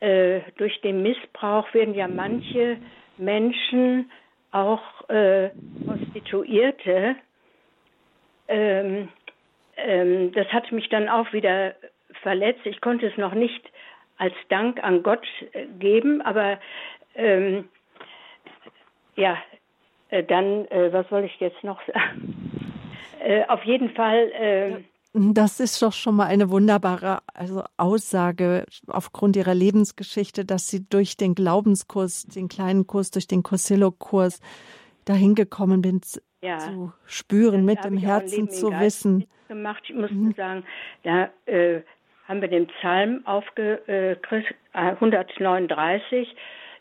äh, durch den Missbrauch werden ja manche Menschen auch äh, Prostituierte ähm, ähm, das hat mich dann auch wieder verletzt. Ich konnte es noch nicht als Dank an Gott äh, geben, aber ähm, ja, äh, dann, äh, was soll ich jetzt noch sagen? Äh, auf jeden Fall. Ähm, das ist doch schon mal eine wunderbare also Aussage aufgrund ihrer Lebensgeschichte, dass sie durch den Glaubenskurs, den kleinen Kurs, durch den Cosillo-Kurs dahin gekommen bin, ja. zu spüren, mit dem Herzen zu wissen. Gemacht. Ich muss mhm. sagen, da äh, haben wir den Psalm aufgekriegt, äh, 139.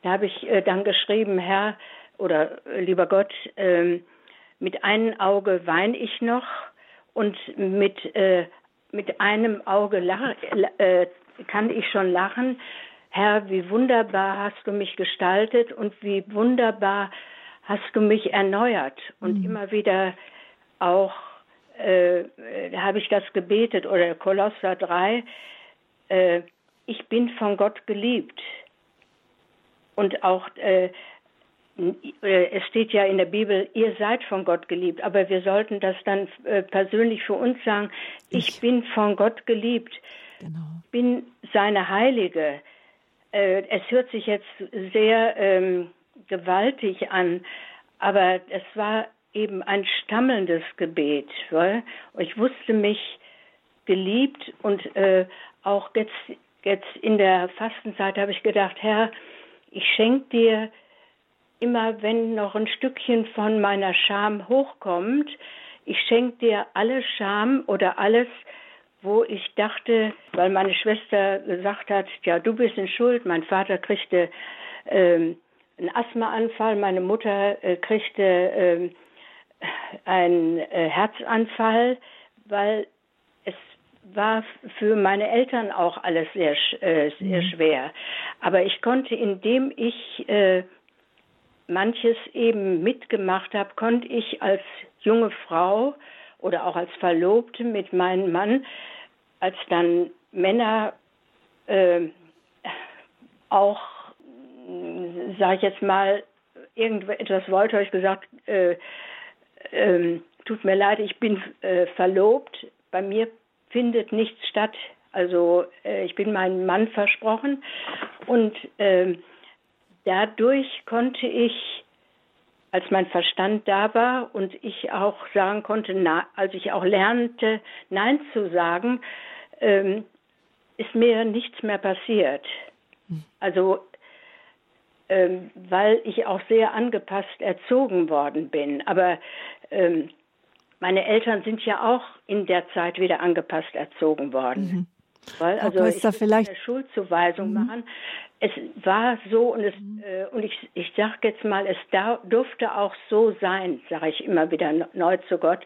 Da habe ich äh, dann geschrieben, Herr oder äh, lieber Gott, ähm, mit einem Auge weine ich noch und mit, äh, mit einem Auge lach, äh, kann ich schon lachen. Herr, wie wunderbar hast du mich gestaltet und wie wunderbar hast du mich erneuert und mhm. immer wieder auch, äh, da habe ich das gebetet oder Kolosser 3, äh, ich bin von Gott geliebt. Und auch, äh, äh, es steht ja in der Bibel, ihr seid von Gott geliebt, aber wir sollten das dann äh, persönlich für uns sagen, ich, ich bin von Gott geliebt, genau. bin seine Heilige. Äh, es hört sich jetzt sehr ähm, gewaltig an, aber es war eben ein stammelndes Gebet. Weil? Ich wusste mich geliebt und äh, auch jetzt, jetzt in der Fastenzeit habe ich gedacht, Herr, ich schenke dir immer, wenn noch ein Stückchen von meiner Scham hochkommt, ich schenke dir alle Scham oder alles, wo ich dachte, weil meine Schwester gesagt hat, ja, du bist in Schuld, mein Vater kriegte ähm, einen Asthmaanfall. Meine Mutter äh, kriegte äh, einen äh, Herzanfall, weil es war für meine Eltern auch alles sehr, äh, sehr mhm. schwer. Aber ich konnte, indem ich äh, manches eben mitgemacht habe, konnte ich als junge Frau oder auch als Verlobte mit meinem Mann, als dann Männer äh, auch sage ich jetzt mal, irgendetwas wollte, habe ich gesagt, äh, äh, tut mir leid, ich bin äh, verlobt, bei mir findet nichts statt. Also äh, ich bin meinem Mann versprochen und ähm, dadurch konnte ich, als mein Verstand da war und ich auch sagen konnte, na, als ich auch lernte, Nein zu sagen, ähm, ist mir nichts mehr passiert. Also ähm, weil ich auch sehr angepasst erzogen worden bin. Aber ähm, meine Eltern sind ja auch in der Zeit wieder angepasst erzogen worden. Mhm. Weil, also Köster, ich vielleicht eine Schuldzuweisung mhm. machen. Es war so und es mhm. äh, und ich ich sage jetzt mal, es da, durfte auch so sein, sage ich immer wieder neu zu Gott.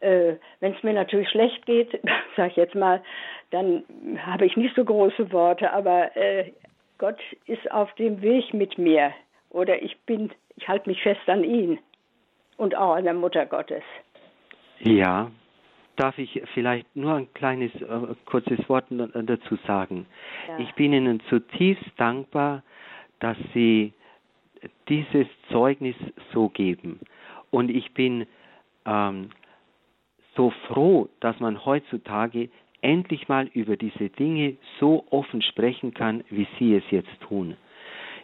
Äh, Wenn es mir natürlich schlecht geht, sage ich jetzt mal, dann habe ich nicht so große Worte, aber äh, Gott ist auf dem Weg mit mir oder ich bin, ich halte mich fest an ihn und auch an der Mutter Gottes. Ja, darf ich vielleicht nur ein kleines, äh, kurzes Wort dazu sagen. Ja. Ich bin Ihnen zutiefst dankbar, dass Sie dieses Zeugnis so geben. Und ich bin ähm, so froh, dass man heutzutage endlich mal über diese Dinge so offen sprechen kann, wie Sie es jetzt tun.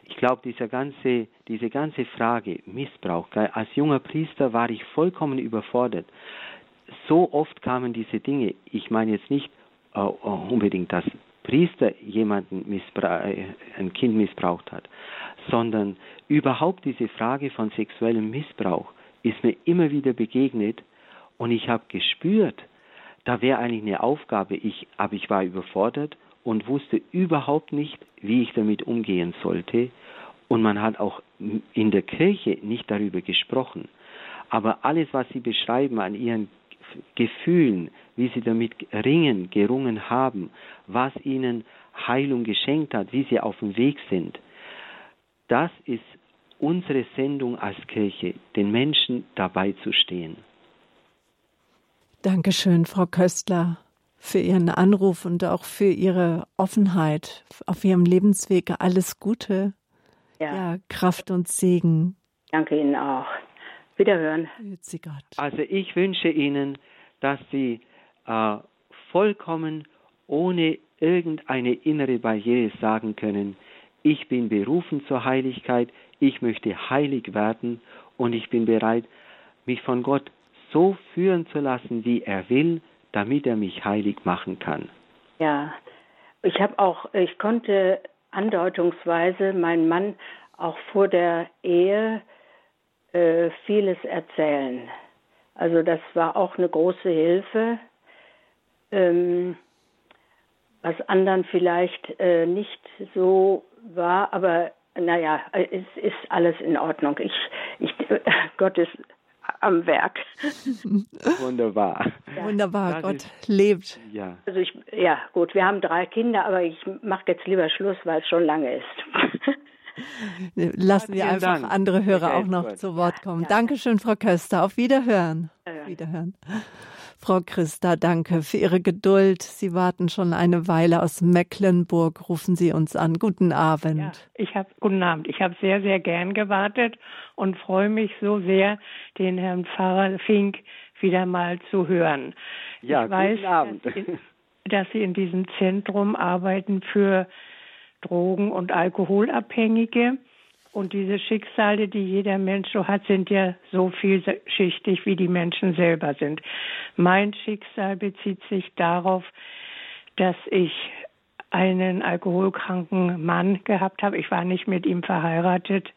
Ich glaube, diese ganze, diese ganze Frage Missbrauch, als junger Priester war ich vollkommen überfordert so oft kamen diese Dinge, ich meine jetzt nicht äh, unbedingt, dass Priester jemanden äh, ein Kind missbraucht hat, sondern überhaupt diese Frage von sexuellem Missbrauch ist mir immer wieder begegnet und ich habe gespürt, da wäre eigentlich eine Aufgabe, ich, aber ich war überfordert und wusste überhaupt nicht, wie ich damit umgehen sollte. Und man hat auch in der Kirche nicht darüber gesprochen. Aber alles, was Sie beschreiben an Ihren Gefühlen, wie sie damit ringen, gerungen haben, was ihnen Heilung geschenkt hat, wie sie auf dem Weg sind. Das ist unsere Sendung als Kirche, den Menschen dabei zu stehen. Dankeschön, Frau Köstler, für Ihren Anruf und auch für Ihre Offenheit auf Ihrem Lebensweg. Alles Gute. Ja, ja Kraft und Segen. Danke Ihnen auch. Wiederhören. Also ich wünsche Ihnen, dass Sie äh, vollkommen ohne irgendeine innere Barriere sagen können, ich bin berufen zur Heiligkeit, ich möchte heilig werden und ich bin bereit, mich von Gott so führen zu lassen, wie er will, damit er mich heilig machen kann. Ja, ich habe auch, ich konnte andeutungsweise meinen Mann auch vor der Ehe äh, vieles erzählen. Also das war auch eine große Hilfe, ähm, was anderen vielleicht äh, nicht so war, aber naja, es ist alles in Ordnung. Ich, ich, Gott ist am Werk. Wunderbar. Ja. Wunderbar, das Gott ist, lebt. Ja. Also ich, ja, gut, wir haben drei Kinder, aber ich mache jetzt lieber Schluss, weil es schon lange ist. Lassen wir einfach Dank. andere Hörer auch noch zu Wort kommen. Ja. Dankeschön, Frau Köster. Auf Wiederhören. Ja, Wiederhören. Frau Christa, danke für Ihre Geduld. Sie warten schon eine Weile aus Mecklenburg. Rufen Sie uns an. Guten Abend. Ja, ich habe guten Abend. Ich habe sehr, sehr gern gewartet und freue mich so sehr, den Herrn Pfarrer Fink wieder mal zu hören. Ja, ich weiß, guten Abend. Dass Sie, dass Sie in diesem Zentrum arbeiten für Drogen- und Alkoholabhängige. Und diese Schicksale, die jeder Mensch so hat, sind ja so vielschichtig, wie die Menschen selber sind. Mein Schicksal bezieht sich darauf, dass ich einen alkoholkranken Mann gehabt habe. Ich war nicht mit ihm verheiratet,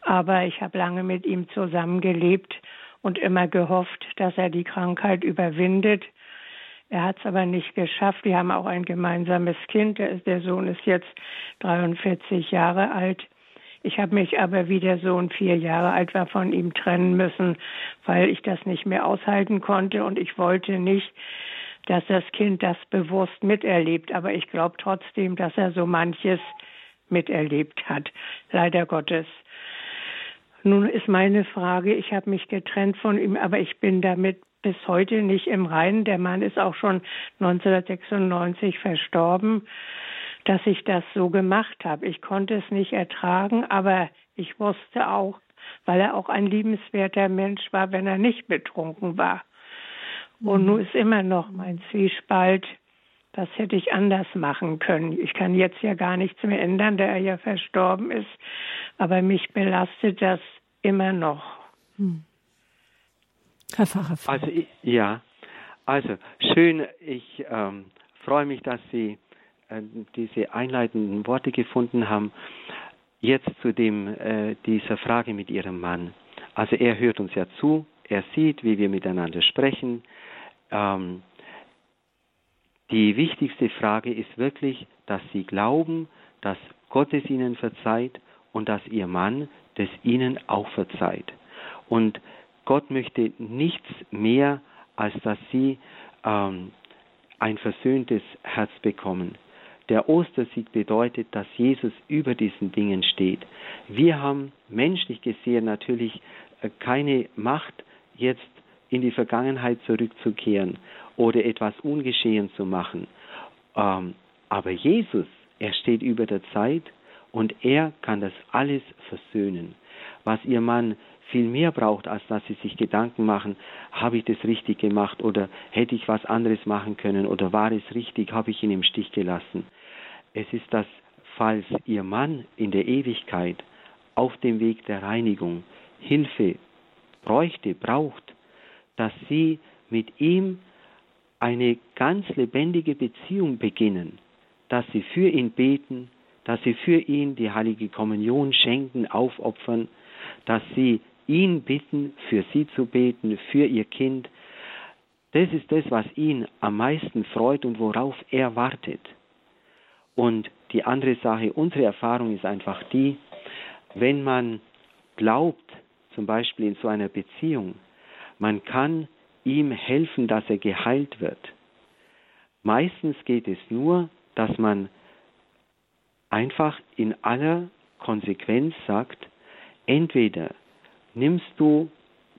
aber ich habe lange mit ihm zusammengelebt und immer gehofft, dass er die Krankheit überwindet. Er hat es aber nicht geschafft. Wir haben auch ein gemeinsames Kind. Der, der Sohn ist jetzt 43 Jahre alt. Ich habe mich aber, wie der Sohn vier Jahre alt war, von ihm trennen müssen, weil ich das nicht mehr aushalten konnte und ich wollte nicht, dass das Kind das bewusst miterlebt. Aber ich glaube trotzdem, dass er so manches miterlebt hat. Leider Gottes. Nun ist meine Frage, ich habe mich getrennt von ihm, aber ich bin damit bis heute nicht im Reinen. Der Mann ist auch schon 1996 verstorben, dass ich das so gemacht habe. Ich konnte es nicht ertragen, aber ich wusste auch, weil er auch ein liebenswerter Mensch war, wenn er nicht betrunken war. Und mhm. nun ist immer noch mein Zwiespalt, das hätte ich anders machen können. Ich kann jetzt ja gar nichts mehr ändern, da er ja verstorben ist, aber mich belastet das immer noch. Mhm. Herr Pfarrer. Also ja, also schön. Ich ähm, freue mich, dass Sie äh, diese einleitenden Worte gefunden haben. Jetzt zu dem äh, dieser Frage mit Ihrem Mann. Also er hört uns ja zu, er sieht, wie wir miteinander sprechen. Ähm, Die wichtigste Frage ist wirklich, dass sie glauben, dass Gott es ihnen verzeiht und dass ihr Mann das ihnen auch verzeiht. Und Gott möchte nichts mehr, als dass sie ähm, ein versöhntes Herz bekommen. Der Ostersieg bedeutet, dass Jesus über diesen Dingen steht. Wir haben menschlich gesehen natürlich äh, keine Macht, jetzt in die Vergangenheit zurückzukehren oder etwas ungeschehen zu machen. Ähm, aber Jesus, er steht über der Zeit und er kann das alles versöhnen. Was ihr Mann viel mehr braucht, als dass sie sich Gedanken machen, habe ich das richtig gemacht oder hätte ich was anderes machen können oder war es richtig, habe ich ihn im Stich gelassen. Es ist das, falls ihr Mann in der Ewigkeit auf dem Weg der Reinigung Hilfe bräuchte, braucht, dass sie mit ihm eine ganz lebendige Beziehung beginnen, dass sie für ihn beten, dass sie für ihn die heilige Kommunion schenken, aufopfern, dass sie ihn bitten, für sie zu beten, für ihr Kind. Das ist das, was ihn am meisten freut und worauf er wartet. Und die andere Sache, unsere Erfahrung ist einfach die, wenn man glaubt, zum Beispiel in so einer Beziehung, man kann ihm helfen, dass er geheilt wird. Meistens geht es nur, dass man einfach in aller Konsequenz sagt, entweder nimmst du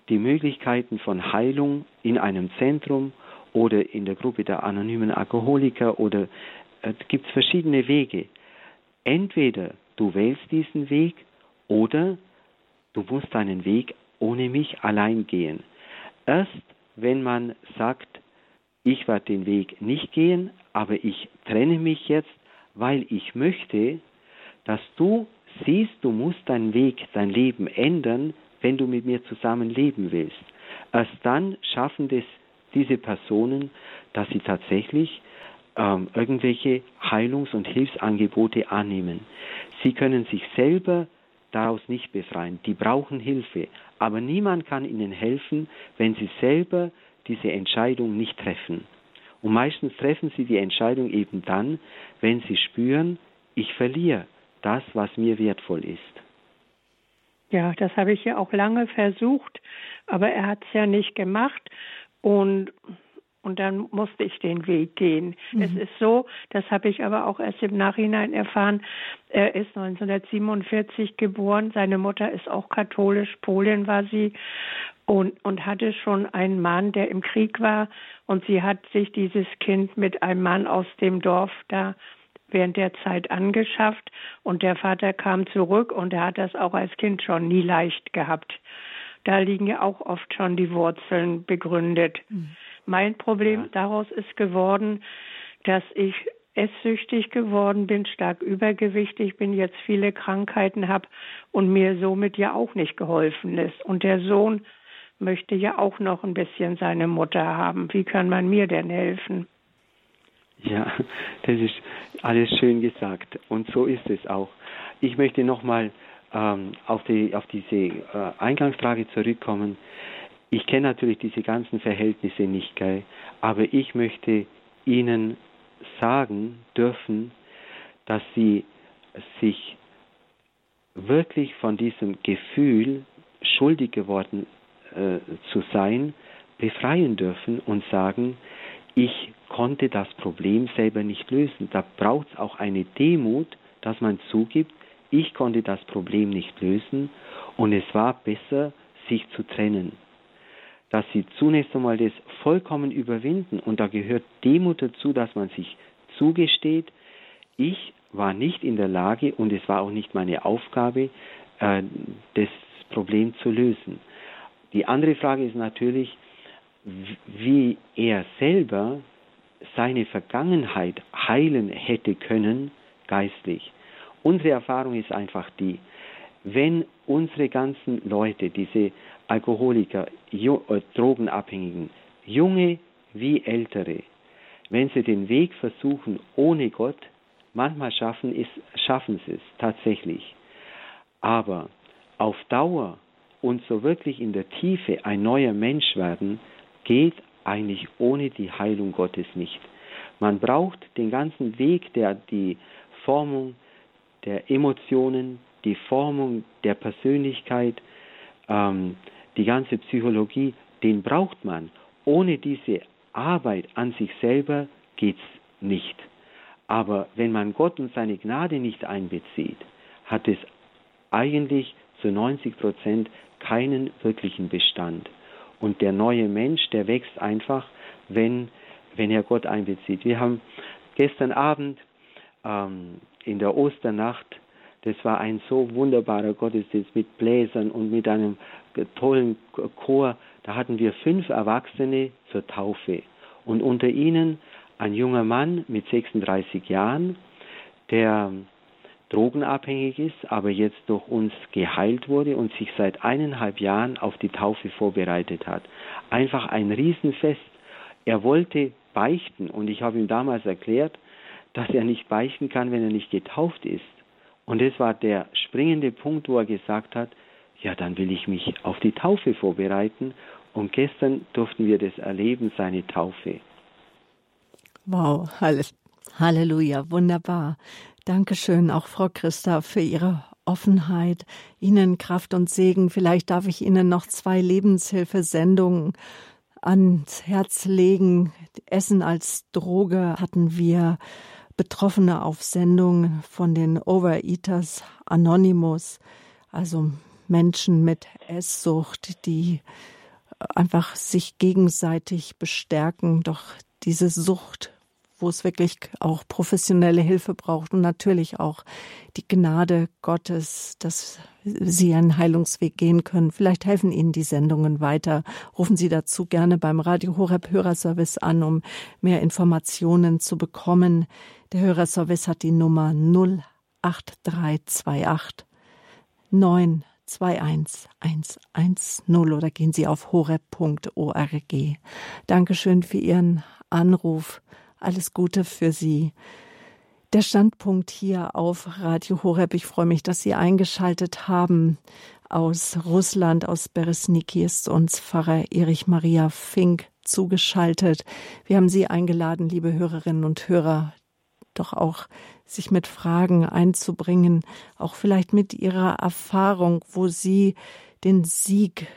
die Möglichkeiten von Heilung in einem Zentrum oder in der Gruppe der anonymen Alkoholiker oder es äh, gibt verschiedene Wege. Entweder du wählst diesen Weg oder du musst deinen Weg ohne mich allein gehen. Erst wenn man sagt, ich werde den Weg nicht gehen, aber ich trenne mich jetzt, weil ich möchte, dass du siehst, du musst deinen Weg, dein Leben ändern, wenn du mit mir zusammen leben willst. Erst dann schaffen das diese Personen, dass sie tatsächlich ähm, irgendwelche Heilungs- und Hilfsangebote annehmen. Sie können sich selber daraus nicht befreien. Die brauchen Hilfe. Aber niemand kann ihnen helfen, wenn sie selber diese Entscheidung nicht treffen. Und meistens treffen sie die Entscheidung eben dann, wenn sie spüren, ich verliere das, was mir wertvoll ist. Ja, das habe ich ja auch lange versucht, aber er hat es ja nicht gemacht. Und und dann musste ich den Weg gehen. Mhm. Es ist so, das habe ich aber auch erst im Nachhinein erfahren, er ist 1947 geboren, seine Mutter ist auch katholisch, Polin war sie und, und hatte schon einen Mann, der im Krieg war und sie hat sich dieses Kind mit einem Mann aus dem Dorf da während der Zeit angeschafft und der Vater kam zurück und er hat das auch als Kind schon nie leicht gehabt. Da liegen ja auch oft schon die Wurzeln begründet. Mhm. Mein Problem ja. daraus ist geworden, dass ich esssüchtig geworden bin, stark übergewichtig bin, jetzt viele Krankheiten habe und mir somit ja auch nicht geholfen ist. Und der Sohn möchte ja auch noch ein bisschen seine Mutter haben. Wie kann man mir denn helfen? Ja, das ist alles schön gesagt und so ist es auch. Ich möchte nochmal ähm, auf, die, auf diese äh, Eingangsfrage zurückkommen. Ich kenne natürlich diese ganzen Verhältnisse nicht, gell? aber ich möchte Ihnen sagen dürfen, dass Sie sich wirklich von diesem Gefühl, schuldig geworden äh, zu sein, befreien dürfen und sagen, ich konnte das Problem selber nicht lösen. Da braucht es auch eine Demut, dass man zugibt, ich konnte das Problem nicht lösen und es war besser, sich zu trennen dass sie zunächst einmal das vollkommen überwinden. Und da gehört Demut dazu, dass man sich zugesteht, ich war nicht in der Lage und es war auch nicht meine Aufgabe, äh, das Problem zu lösen. Die andere Frage ist natürlich, wie er selber seine Vergangenheit heilen hätte können, geistlich. Unsere Erfahrung ist einfach die, wenn unsere ganzen Leute, diese Alkoholiker, äh, Drogenabhängigen, junge wie ältere, wenn sie den Weg versuchen ohne Gott, manchmal schaffen, ist, schaffen sie es tatsächlich. Aber auf Dauer und so wirklich in der Tiefe ein neuer Mensch werden, geht eigentlich ohne die Heilung Gottes nicht. Man braucht den ganzen Weg, der die Formung der Emotionen, die Formung der Persönlichkeit, ähm, die ganze Psychologie, den braucht man. Ohne diese Arbeit an sich selber geht's nicht. Aber wenn man Gott und seine Gnade nicht einbezieht, hat es eigentlich zu 90 Prozent keinen wirklichen Bestand. Und der neue Mensch, der wächst einfach, wenn, wenn er Gott einbezieht. Wir haben gestern Abend ähm, in der Osternacht, das war ein so wunderbarer Gottesdienst mit Bläsern und mit einem tollen Chor. Da hatten wir fünf Erwachsene zur Taufe. Und unter ihnen ein junger Mann mit 36 Jahren, der drogenabhängig ist, aber jetzt durch uns geheilt wurde und sich seit eineinhalb Jahren auf die Taufe vorbereitet hat. Einfach ein Riesenfest. Er wollte beichten und ich habe ihm damals erklärt, dass er nicht beichten kann, wenn er nicht getauft ist. Und das war der springende Punkt, wo er gesagt hat, ja, dann will ich mich auf die Taufe vorbereiten. Und gestern durften wir das erleben, seine Taufe. Wow, Halleluja, wunderbar. Dankeschön auch Frau Christa für Ihre Offenheit, Ihnen Kraft und Segen. Vielleicht darf ich Ihnen noch zwei Lebenshilfesendungen ans Herz legen. Essen als Droge hatten wir Betroffene auf Sendung von den Overeaters Anonymous, also Menschen mit Esssucht, die einfach sich gegenseitig bestärken. Doch diese Sucht wo es wirklich auch professionelle Hilfe braucht und natürlich auch die Gnade Gottes, dass Sie einen Heilungsweg gehen können. Vielleicht helfen Ihnen die Sendungen weiter. Rufen Sie dazu gerne beim Radio Horeb Hörerservice an, um mehr Informationen zu bekommen. Der Hörerservice hat die Nummer 08328 921110 oder gehen Sie auf horeb.org. Dankeschön für Ihren Anruf. Alles Gute für Sie. Der Standpunkt hier auf Radio Horeb. Ich freue mich, dass Sie eingeschaltet haben. Aus Russland, aus Beresniki ist uns Pfarrer Erich Maria Fink zugeschaltet. Wir haben Sie eingeladen, liebe Hörerinnen und Hörer, doch auch sich mit Fragen einzubringen, auch vielleicht mit Ihrer Erfahrung, wo Sie den Sieg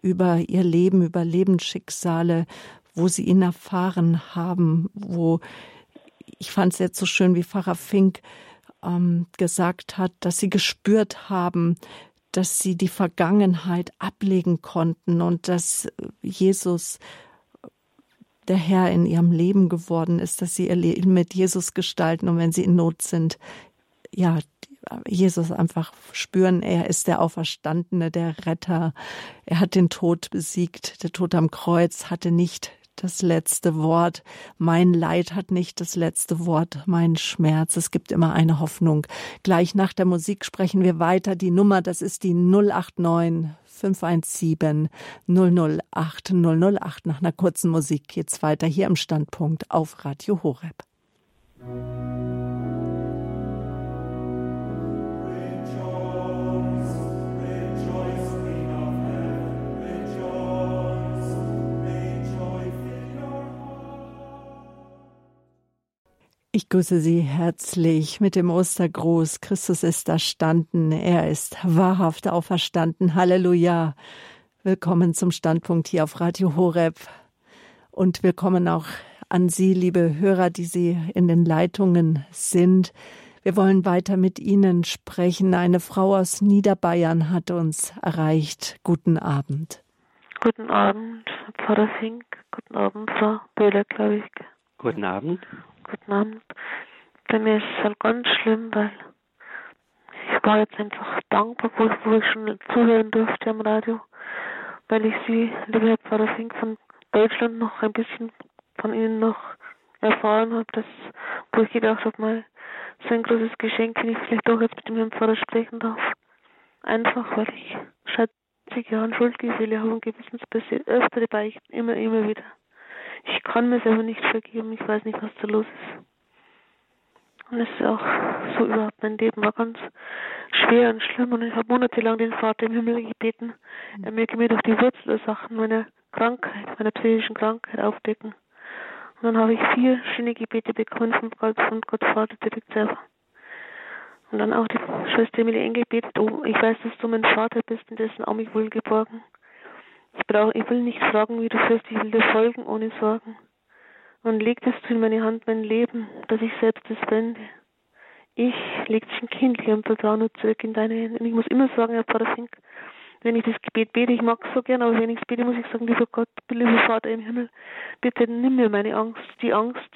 über Ihr Leben, über Lebensschicksale wo sie ihn erfahren haben, wo ich fand es jetzt so schön, wie Pfarrer Fink ähm, gesagt hat, dass sie gespürt haben, dass sie die Vergangenheit ablegen konnten und dass Jesus der Herr in ihrem Leben geworden ist, dass sie ihr Leben mit Jesus gestalten und wenn sie in Not sind, ja, Jesus einfach spüren, er ist der Auferstandene, der Retter. Er hat den Tod besiegt. Der Tod am Kreuz hatte nicht das letzte Wort. Mein Leid hat nicht das letzte Wort, mein Schmerz. Es gibt immer eine Hoffnung. Gleich nach der Musik sprechen wir weiter. Die Nummer, das ist die 089 517 008 008. Nach einer kurzen Musik geht's weiter hier im Standpunkt auf Radio Horeb. Ich grüße Sie herzlich mit dem Ostergruß. Christus ist erstanden. Er ist wahrhaft auferstanden. Halleluja. Willkommen zum Standpunkt hier auf Radio Horeb. Und willkommen auch an Sie, liebe Hörer, die Sie in den Leitungen sind. Wir wollen weiter mit Ihnen sprechen. Eine Frau aus Niederbayern hat uns erreicht. Guten Abend. Guten Abend, Pfarrer Fink. Guten Abend, Frau Böhler, glaube ich. Guten Abend guten Abend. Bei mir ist es halt ganz schlimm, weil ich war jetzt einfach dankbar, wo, ich schon zuhören durfte am Radio, weil ich Sie, liebe Herr Pfarrer Fink, von Deutschland noch ein bisschen von Ihnen noch erfahren habe, dass, wo ich gedacht habe, mal so ein großes Geschenk, wenn ich vielleicht doch jetzt mit dem Herrn Pfarrer sprechen darf. Einfach, weil ich seit 20 Jahren Schuldgefühle habe und gewissensbasiert öfter beichten, immer, immer wieder. Ich kann mir selber nicht vergeben. Ich weiß nicht, was da los ist. Und es ist auch so überhaupt, mein Leben war ganz schwer und schlimm und ich habe monatelang den Vater im Himmel gebeten, er möge mir doch die Wurzelursachen meiner Krankheit, meiner psychischen Krankheit aufdecken. Und dann habe ich vier schöne Gebete bekommen von Gott, von Gott Vater direkt selber. Und dann auch die Schwester Emilie gebetet, oh, ich weiß, dass du mein Vater bist und dessen Arm ich wohl geborgen. Ich brauche, ich will nicht fragen, wie du führst, ich will dir folgen ohne Sorgen. Und legtest du in meine Hand mein Leben, dass ich selbst es wende. Ich leg dich ein Kindli und vertraue nur zurück in deine Hände. Und ich muss immer sagen, Herr Pfarrer Fink, wenn ich das Gebet bete, ich mag es so gern, aber wenn ich es bete, muss ich sagen, lieber Gott, lieber Vater im Himmel, bitte nimm mir meine Angst, die Angst,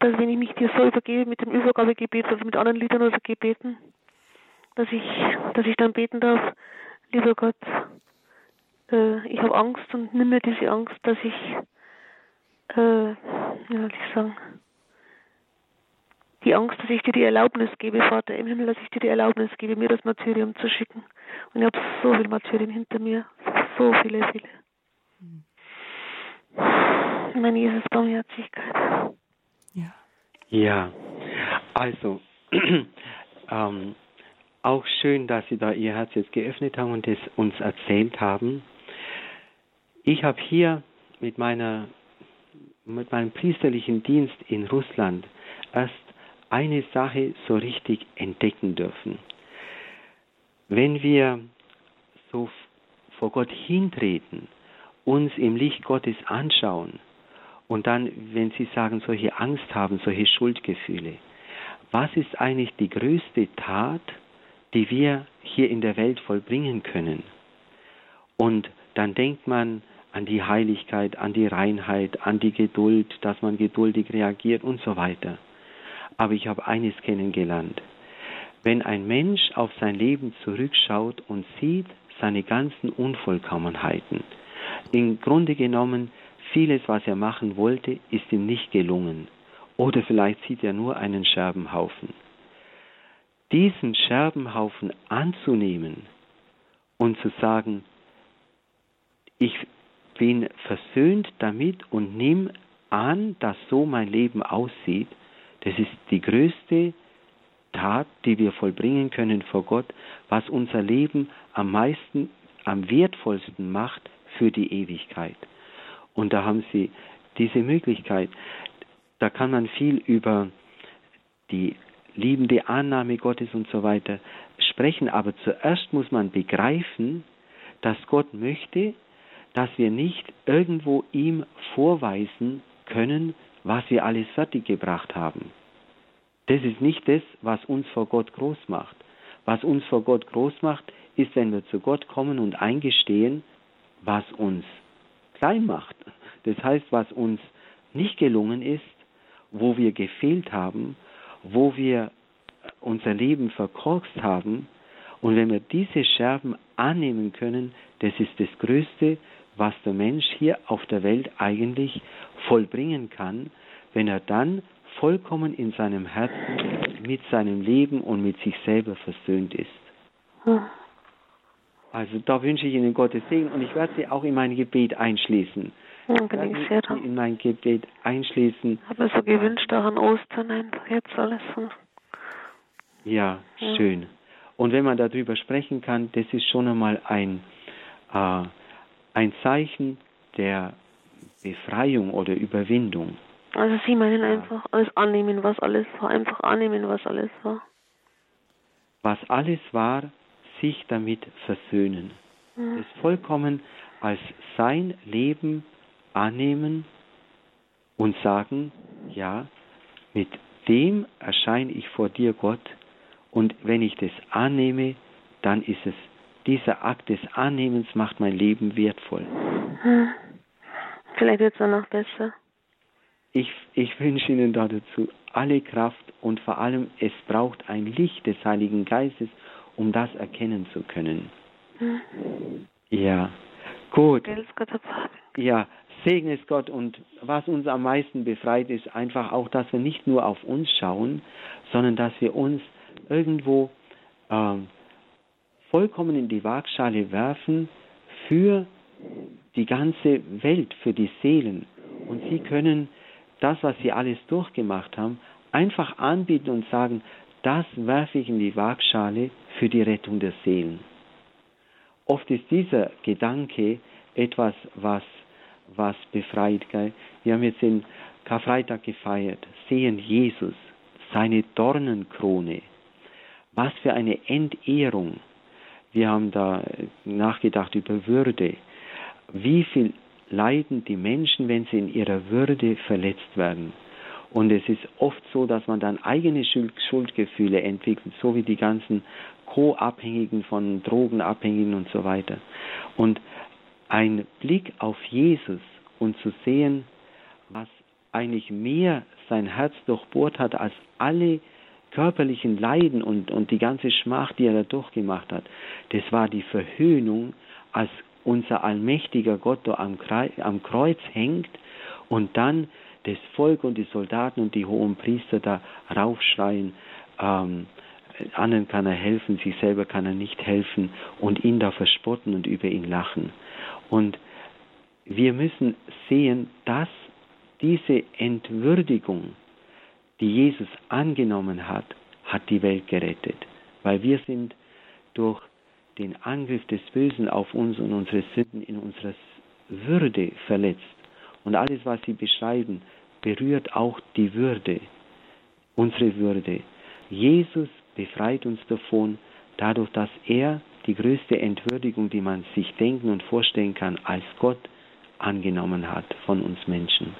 dass wenn ich mich dir so übergebe mit dem Übergabegebet oder mit anderen Liedern oder Gebeten, dass ich, dass ich dann beten darf, lieber Gott, äh, ich habe Angst und nimm mir diese Angst, dass ich, äh, wie soll ich sagen, die Angst, dass ich dir die Erlaubnis gebe, Vater im Himmel, dass ich dir die Erlaubnis gebe, mir das Martyrium zu schicken. Und ich habe so viel Martyrien hinter mir, so viele, viele. Meine Jesus Barmherzigkeit. Ja. Ja, also ähm, auch schön, dass Sie da Ihr Herz jetzt geöffnet haben und es uns erzählt haben. Ich habe hier mit meiner mit meinem priesterlichen Dienst in Russland erst eine Sache so richtig entdecken dürfen. Wenn wir so vor Gott hintreten, uns im Licht Gottes anschauen und dann, wenn Sie sagen, solche Angst haben, solche Schuldgefühle, was ist eigentlich die größte Tat, die wir hier in der Welt vollbringen können? Und dann denkt man an die Heiligkeit, an die Reinheit, an die Geduld, dass man geduldig reagiert und so weiter. Aber ich habe eines kennengelernt. Wenn ein Mensch auf sein Leben zurückschaut und sieht seine ganzen Unvollkommenheiten, im Grunde genommen vieles, was er machen wollte, ist ihm nicht gelungen. Oder vielleicht sieht er nur einen Scherbenhaufen. Diesen Scherbenhaufen anzunehmen und zu sagen, ich bin versöhnt damit und nimm an, dass so mein Leben aussieht, das ist die größte Tat, die wir vollbringen können vor Gott, was unser Leben am meisten, am wertvollsten macht für die Ewigkeit. Und da haben Sie diese Möglichkeit. Da kann man viel über die liebende Annahme Gottes und so weiter sprechen, aber zuerst muss man begreifen, dass Gott möchte, dass wir nicht irgendwo ihm vorweisen können, was wir alles fertiggebracht haben. Das ist nicht das, was uns vor Gott groß macht. Was uns vor Gott groß macht, ist, wenn wir zu Gott kommen und eingestehen, was uns klein macht. Das heißt, was uns nicht gelungen ist, wo wir gefehlt haben, wo wir unser Leben verkorkst haben. Und wenn wir diese Scherben annehmen können, das ist das Größte, was der Mensch hier auf der Welt eigentlich vollbringen kann, wenn er dann vollkommen in seinem Herzen mit seinem Leben und mit sich selber versöhnt ist. Also da wünsche ich Ihnen Gottes Segen und ich werde Sie auch in mein Gebet einschließen. Ich sehr Sie in mein Gebet einschließen. Habe so gewünscht, auch an Ostern einfach jetzt alles. Ja, ja, schön. Und wenn man darüber sprechen kann, das ist schon einmal ein, äh, ein Zeichen der Befreiung oder Überwindung. Also Sie meinen einfach alles annehmen, was alles war, einfach annehmen, was alles war. Was alles war, sich damit versöhnen. Mhm. Das vollkommen als sein Leben annehmen und sagen, ja, mit dem erscheine ich vor dir, Gott, und wenn ich das annehme, dann ist es, dieser Akt des Annehmens macht mein Leben wertvoll. Hm. Vielleicht wird es dann noch besser. Ich, ich wünsche Ihnen dazu alle Kraft und vor allem, es braucht ein Licht des Heiligen Geistes, um das erkennen zu können. Hm. Ja, gut. Ja, segne es Gott und was uns am meisten befreit, ist einfach auch, dass wir nicht nur auf uns schauen, sondern dass wir uns irgendwo ähm, vollkommen in die Waagschale werfen für die ganze Welt, für die Seelen. Und sie können das, was sie alles durchgemacht haben, einfach anbieten und sagen, das werfe ich in die Waagschale für die Rettung der Seelen. Oft ist dieser Gedanke etwas, was, was befreit. Gell? Wir haben jetzt in Karfreitag gefeiert, sehen Jesus, seine Dornenkrone. Was für eine Entehrung. Wir haben da nachgedacht über Würde. Wie viel leiden die Menschen, wenn sie in ihrer Würde verletzt werden? Und es ist oft so, dass man dann eigene Schuldgefühle entwickelt, so wie die ganzen Co-Abhängigen von Drogenabhängigen und so weiter. Und ein Blick auf Jesus und zu sehen, was eigentlich mehr sein Herz durchbohrt hat als alle körperlichen Leiden und, und die ganze Schmach, die er da durchgemacht hat, das war die Verhöhnung, als unser allmächtiger Gott da am, am Kreuz hängt und dann das Volk und die Soldaten und die hohen Priester da raufschreien, ähm, anderen kann er helfen, sich selber kann er nicht helfen und ihn da verspotten und über ihn lachen. Und wir müssen sehen, dass diese Entwürdigung, die Jesus angenommen hat, hat die Welt gerettet, weil wir sind durch den Angriff des Bösen auf uns und unsere Sünden in unserer Würde verletzt. Und alles, was Sie beschreiben, berührt auch die Würde, unsere Würde. Jesus befreit uns davon, dadurch, dass er die größte Entwürdigung, die man sich denken und vorstellen kann, als Gott angenommen hat von uns Menschen.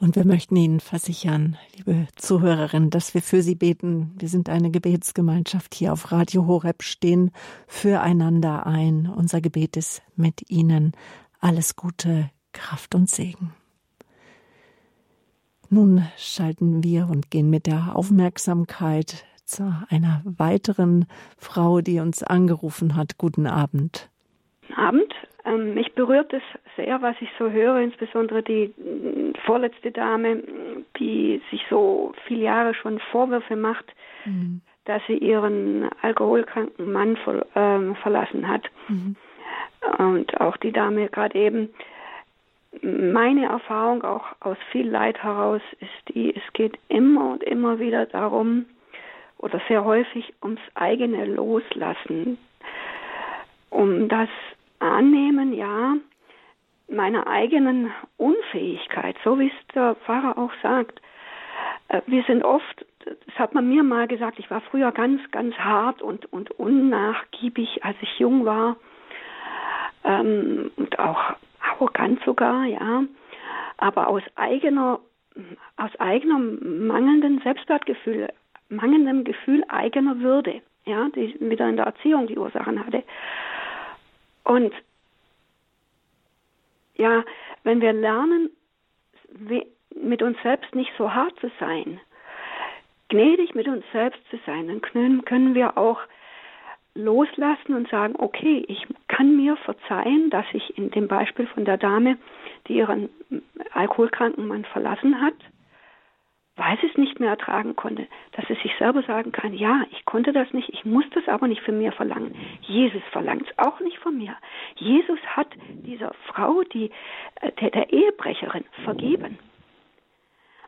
Und wir möchten Ihnen versichern, liebe Zuhörerinnen, dass wir für Sie beten. Wir sind eine Gebetsgemeinschaft hier auf Radio Horeb, stehen füreinander ein. Unser Gebet ist mit Ihnen. Alles Gute, Kraft und Segen. Nun schalten wir und gehen mit der Aufmerksamkeit zu einer weiteren Frau, die uns angerufen hat. Guten Abend. Guten Abend. Ähm, mich berührt es sehr, was ich so höre, insbesondere die mm, vorletzte Dame, die sich so viele Jahre schon Vorwürfe macht, mhm. dass sie ihren alkoholkranken Mann ver, ähm, verlassen hat. Mhm. Und auch die Dame gerade eben, meine Erfahrung auch aus viel Leid heraus ist die, es geht immer und immer wieder darum, oder sehr häufig ums eigene Loslassen, um das Annehmen, ja, meiner eigenen Unfähigkeit, so wie es der Pfarrer auch sagt. Äh, wir sind oft, das hat man mir mal gesagt, ich war früher ganz, ganz hart und, und unnachgiebig, als ich jung war. Ähm, und auch arrogant sogar, ja. Aber aus eigener, aus eigenem mangelnden Selbstwertgefühl, mangelndem Gefühl eigener Würde, ja, die wieder in der Erziehung die Ursachen hatte. Und ja, wenn wir lernen, mit uns selbst nicht so hart zu sein, gnädig mit uns selbst zu sein, dann können, wir auch loslassen und sagen, okay, ich kann mir verzeihen, dass ich in dem Beispiel von der Dame, die ihren alkoholkranken Mann verlassen hat, weil sie es nicht mehr ertragen konnte, dass sie sich selber sagen kann, ja, ich konnte das nicht, ich muss das aber nicht von mir verlangen. Jesus verlangt es auch nicht von mir. Jesus hat dieser Frau, die, äh, der, der Ehebrecherin, vergeben.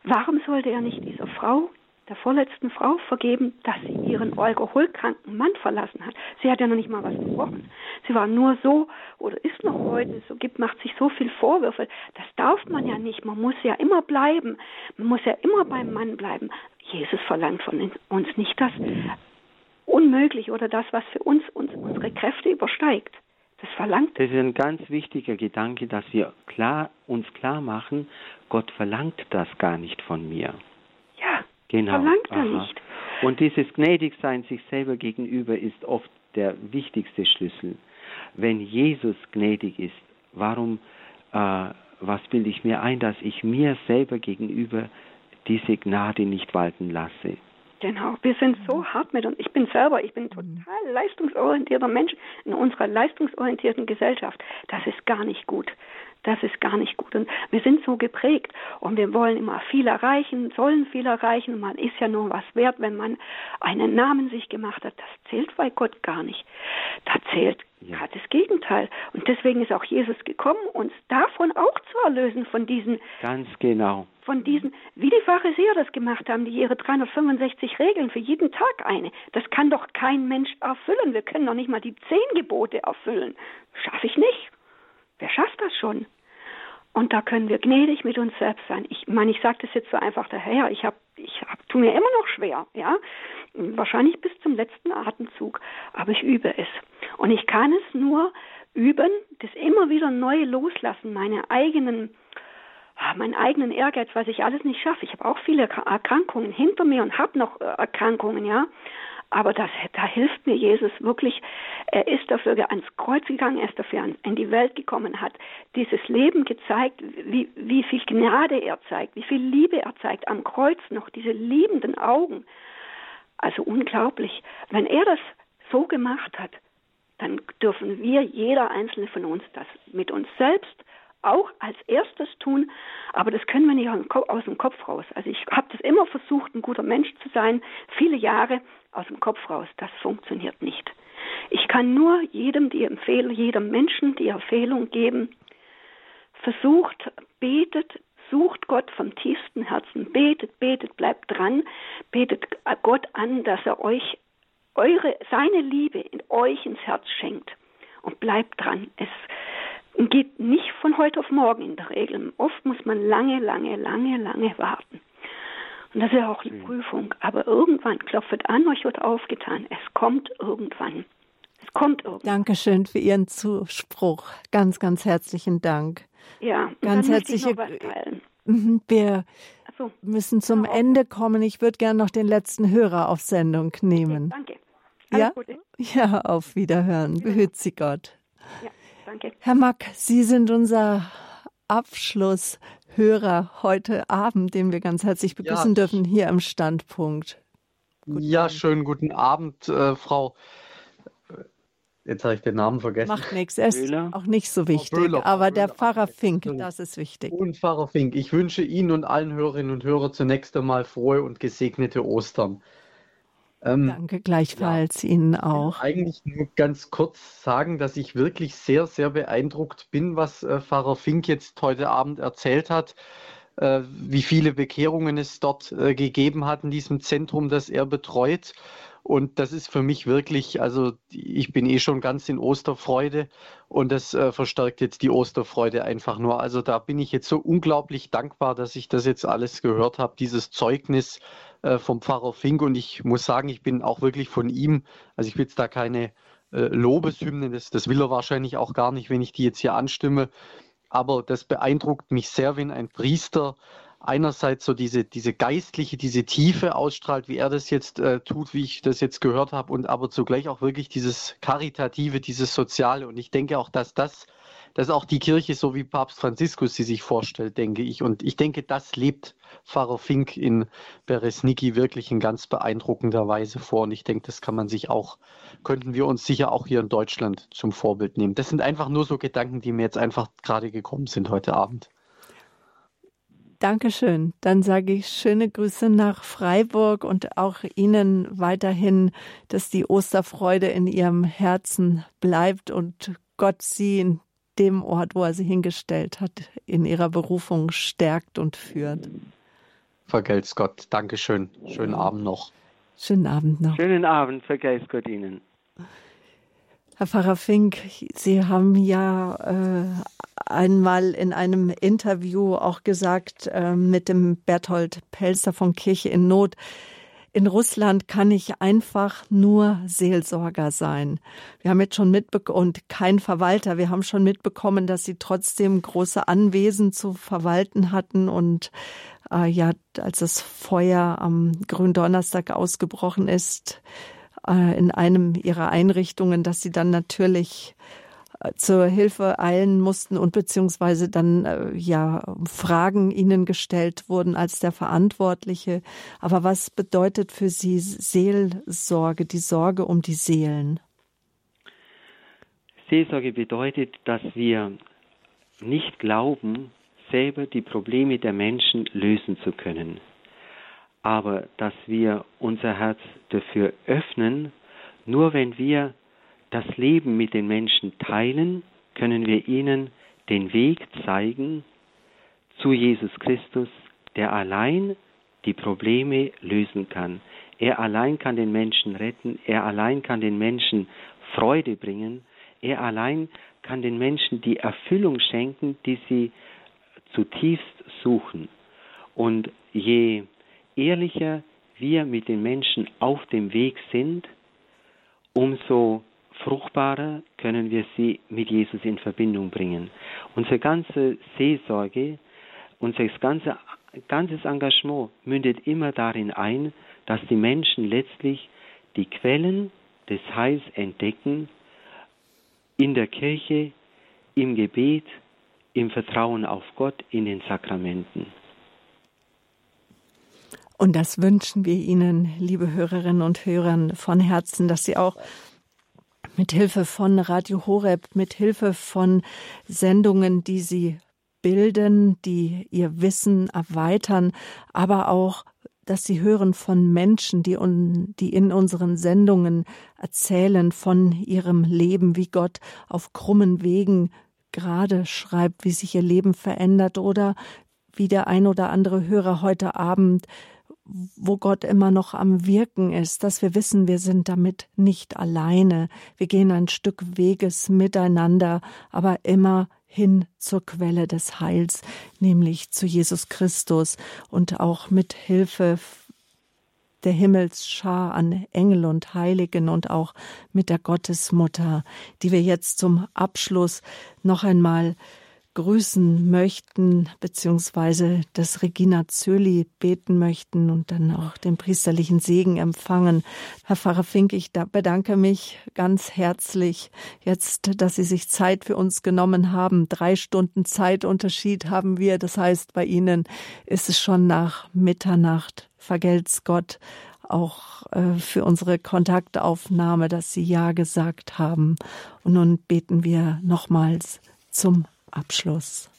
Warum sollte er nicht dieser Frau, der vorletzten Frau vergeben, dass sie ihren alkoholkranken Mann verlassen hat. Sie hat ja noch nicht mal was gebrochen. Sie war nur so oder ist noch heute so, gibt, macht sich so viel Vorwürfe. Das darf man ja nicht. Man muss ja immer bleiben. Man muss ja immer beim Mann bleiben. Jesus verlangt von uns nicht das unmöglich oder das, was für uns, uns unsere Kräfte übersteigt. Das verlangt. Das ist ein ganz wichtiger Gedanke, dass wir klar, uns klar machen, Gott verlangt das gar nicht von mir. Genau. Verlangt er Aha. nicht. Und dieses Gnädigsein sich selber gegenüber ist oft der wichtigste Schlüssel. Wenn Jesus gnädig ist, warum, äh, was bilde ich mir ein, dass ich mir selber gegenüber diese Gnade nicht walten lasse? Genau, wir sind so hart mit uns. Ich bin selber, ich bin total leistungsorientierter Mensch in unserer leistungsorientierten Gesellschaft. Das ist gar nicht gut. Das ist gar nicht gut. Und wir sind so geprägt und wir wollen immer viel erreichen, sollen viel erreichen. Und man ist ja nur was wert, wenn man einen Namen sich gemacht hat. Das zählt bei Gott gar nicht. Da zählt ja. das Gegenteil. Und deswegen ist auch Jesus gekommen, uns davon auch zu erlösen, von diesen. Ganz genau. Von diesen, wie die Pharisäer das gemacht haben, die ihre 365 Regeln für jeden Tag eine. Das kann doch kein Mensch erfüllen. Wir können doch nicht mal die zehn Gebote erfüllen. Schaffe ich nicht. Wer schafft das schon? Und da können wir gnädig mit uns selbst sein. Ich meine, ich sage das jetzt so einfach daher. Ich habe, ich hab, tu mir immer noch schwer, ja, wahrscheinlich bis zum letzten Atemzug, aber ich übe es. Und ich kann es nur üben, das immer wieder neu loslassen, meine eigenen, ah, meinen eigenen Ehrgeiz, was ich alles nicht schaffe. Ich habe auch viele Erkrankungen hinter mir und habe noch äh, Erkrankungen, ja. Aber das, da hilft mir Jesus wirklich. Er ist dafür ans Kreuz gegangen, er ist dafür in die Welt gekommen, hat dieses Leben gezeigt, wie, wie viel Gnade er zeigt, wie viel Liebe er zeigt. Am Kreuz noch diese liebenden Augen. Also unglaublich. Wenn er das so gemacht hat, dann dürfen wir, jeder einzelne von uns, das mit uns selbst auch als erstes tun, aber das können wir nicht aus dem Kopf raus. Also ich habe das immer versucht, ein guter Mensch zu sein, viele Jahre aus dem Kopf raus. Das funktioniert nicht. Ich kann nur jedem die Empfehlung, jedem Menschen die Empfehlung geben, versucht, betet, sucht Gott vom tiefsten Herzen, betet, betet, bleibt dran, betet Gott an, dass er euch eure, seine Liebe in euch ins Herz schenkt und bleibt dran. Es geht nicht von heute auf morgen in der Regel. Oft muss man lange, lange, lange, lange warten. Und das ist ja auch die Prüfung. Aber irgendwann klopft an, euch wird aufgetan. Es kommt irgendwann. Es kommt irgendwann. Dankeschön für Ihren Zuspruch. Ganz, ganz herzlichen Dank. Ja, ganz herzliche. Mhm, wir so. müssen zum ja, Ende kommen. Ich würde gerne noch den letzten Hörer auf Sendung nehmen. Okay, danke. Alles ja? Gute. ja, auf Wiederhören. Ja. Behüt Sie Gott. Ja, danke. Herr Mack, Sie sind unser Abschlusshörer heute Abend, den wir ganz herzlich begrüßen ja. dürfen hier im Standpunkt. Guten ja, Abend. schönen guten Abend, äh, Frau. Jetzt habe ich den Namen vergessen. Macht nichts, er ist Böhler? auch nicht so wichtig. Böhler, aber Böhler. der Pfarrer Fink, das ist wichtig. Und Pfarrer Fink, ich wünsche Ihnen und allen Hörerinnen und Hörern zunächst einmal frohe und gesegnete Ostern. Ähm, Danke gleichfalls ja, Ihnen auch. eigentlich nur ganz kurz sagen, dass ich wirklich sehr, sehr beeindruckt bin, was äh, Pfarrer Fink jetzt heute Abend erzählt hat, äh, wie viele Bekehrungen es dort äh, gegeben hat in diesem Zentrum, das er betreut. Und das ist für mich wirklich, also ich bin eh schon ganz in Osterfreude und das äh, verstärkt jetzt die Osterfreude einfach nur. Also da bin ich jetzt so unglaublich dankbar, dass ich das jetzt alles gehört habe, dieses Zeugnis äh, vom Pfarrer Fink. Und ich muss sagen, ich bin auch wirklich von ihm, also ich will jetzt da keine äh, Lobeshymnen, das, das will er wahrscheinlich auch gar nicht, wenn ich die jetzt hier anstimme. Aber das beeindruckt mich sehr, wenn ein Priester einerseits so diese, diese geistliche, diese Tiefe ausstrahlt, wie er das jetzt äh, tut, wie ich das jetzt gehört habe, und aber zugleich auch wirklich dieses Karitative, dieses Soziale. Und ich denke auch, dass das, dass auch die Kirche, so wie Papst Franziskus sie sich vorstellt, denke ich. Und ich denke, das lebt Pfarrer Fink in Beresniki wirklich in ganz beeindruckender Weise vor. Und ich denke, das kann man sich auch, könnten wir uns sicher auch hier in Deutschland zum Vorbild nehmen. Das sind einfach nur so Gedanken, die mir jetzt einfach gerade gekommen sind heute Abend. Dankeschön. Dann sage ich schöne Grüße nach Freiburg und auch Ihnen weiterhin, dass die Osterfreude in Ihrem Herzen bleibt und Gott Sie in dem Ort, wo er Sie hingestellt hat, in Ihrer Berufung stärkt und führt. Vergelt's Gott. Dankeschön. Schönen Abend noch. Schönen Abend noch. Schönen Abend. Vergelt's Gott Ihnen. Herr Pfarrer Fink, Sie haben ja äh, einmal in einem Interview auch gesagt äh, mit dem Berthold Pelzer von Kirche in Not, in Russland kann ich einfach nur Seelsorger sein. Wir haben jetzt schon mitbekommen, und kein Verwalter, wir haben schon mitbekommen, dass sie trotzdem große Anwesen zu verwalten hatten und äh, ja, als das Feuer am Gründonnerstag ausgebrochen ist, äh, in einem ihrer Einrichtungen, dass sie dann natürlich äh, zur Hilfe eilen mussten und beziehungsweise dann äh, ja Fragen ihnen gestellt wurden als der Verantwortliche. Aber was bedeutet für Sie Seelsorge, die Sorge um die Seelen? Seelsorge bedeutet, dass wir nicht glauben, selber die Probleme der Menschen lösen zu können aber dass wir unser Herz dafür öffnen, nur wenn wir das Leben mit den Menschen teilen, können wir ihnen den Weg zeigen zu Jesus Christus, der allein die Probleme lösen kann. Er allein kann den Menschen retten, er allein kann den Menschen Freude bringen, er allein kann den Menschen die Erfüllung schenken, die sie zutiefst suchen. Und je ehrlicher wir mit den Menschen auf dem Weg sind, umso fruchtbarer können wir sie mit Jesus in Verbindung bringen. Unsere ganze Seelsorge, unser ganze, ganzes Engagement mündet immer darin ein, dass die Menschen letztlich die Quellen des Heils entdecken in der Kirche, im Gebet, im Vertrauen auf Gott, in den Sakramenten. Und das wünschen wir Ihnen, liebe Hörerinnen und Hörer, von Herzen, dass Sie auch mit Hilfe von Radio Horeb, mit Hilfe von Sendungen, die Sie bilden, die Ihr Wissen erweitern, aber auch dass sie hören von Menschen, die, un, die in unseren Sendungen erzählen von ihrem Leben, wie Gott auf krummen Wegen gerade schreibt, wie sich ihr Leben verändert oder wie der ein oder andere Hörer heute Abend wo Gott immer noch am Wirken ist, dass wir wissen, wir sind damit nicht alleine. Wir gehen ein Stück Weges miteinander, aber immer hin zur Quelle des Heils, nämlich zu Jesus Christus und auch mit Hilfe der Himmelsschar an Engel und Heiligen und auch mit der Gottesmutter, die wir jetzt zum Abschluss noch einmal grüßen möchten, beziehungsweise das Regina Zöli beten möchten und dann auch den priesterlichen Segen empfangen. Herr Pfarrer Fink, ich bedanke mich ganz herzlich jetzt, dass Sie sich Zeit für uns genommen haben. Drei Stunden Zeitunterschied haben wir. Das heißt, bei Ihnen ist es schon nach Mitternacht. Vergelt's Gott auch äh, für unsere Kontaktaufnahme, dass Sie Ja gesagt haben. Und nun beten wir nochmals zum Abschluss.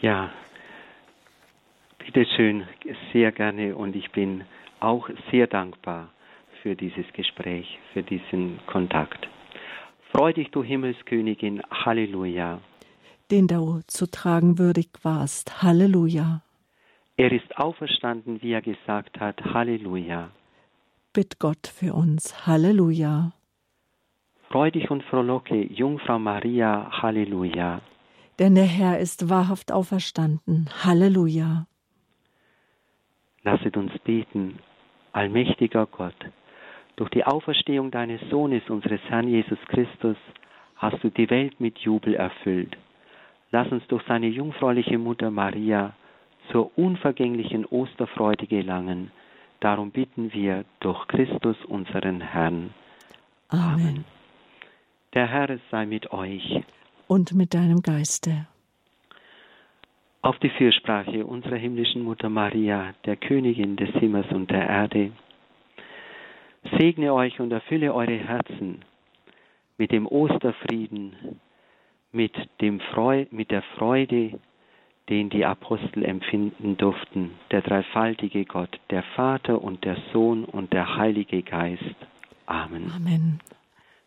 Ja, bitteschön, sehr gerne und ich bin auch sehr dankbar für dieses Gespräch, für diesen Kontakt. Freu dich, du Himmelskönigin, Halleluja. Den du zu tragen würdig warst, Halleluja. Er ist auferstanden, wie er gesagt hat, Halleluja. Bitt Gott für uns, Halleluja. Freu dich und frohlocke, Jungfrau Maria, Halleluja. Denn der Herr ist wahrhaft auferstanden, Halleluja. Lasset uns beten, allmächtiger Gott, durch die Auferstehung deines Sohnes, unseres Herrn Jesus Christus, hast du die Welt mit Jubel erfüllt. Lass uns durch seine jungfräuliche Mutter Maria zur unvergänglichen Osterfreude gelangen. Darum bitten wir durch Christus unseren Herrn. Amen. Amen. Der Herr sei mit euch. Und mit deinem Geiste. Auf die Fürsprache unserer himmlischen Mutter Maria, der Königin des Himmels und der Erde, segne euch und erfülle eure Herzen mit dem Osterfrieden, mit, dem Freu mit der Freude, den die Apostel empfinden durften, der dreifaltige Gott, der Vater und der Sohn und der Heilige Geist. Amen. Amen.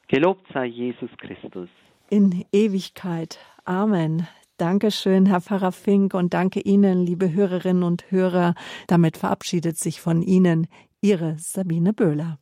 Gelobt sei Jesus Christus. In Ewigkeit. Amen. Dankeschön, Herr Pfarrer Fink, und danke Ihnen, liebe Hörerinnen und Hörer. Damit verabschiedet sich von Ihnen Ihre Sabine Böhler.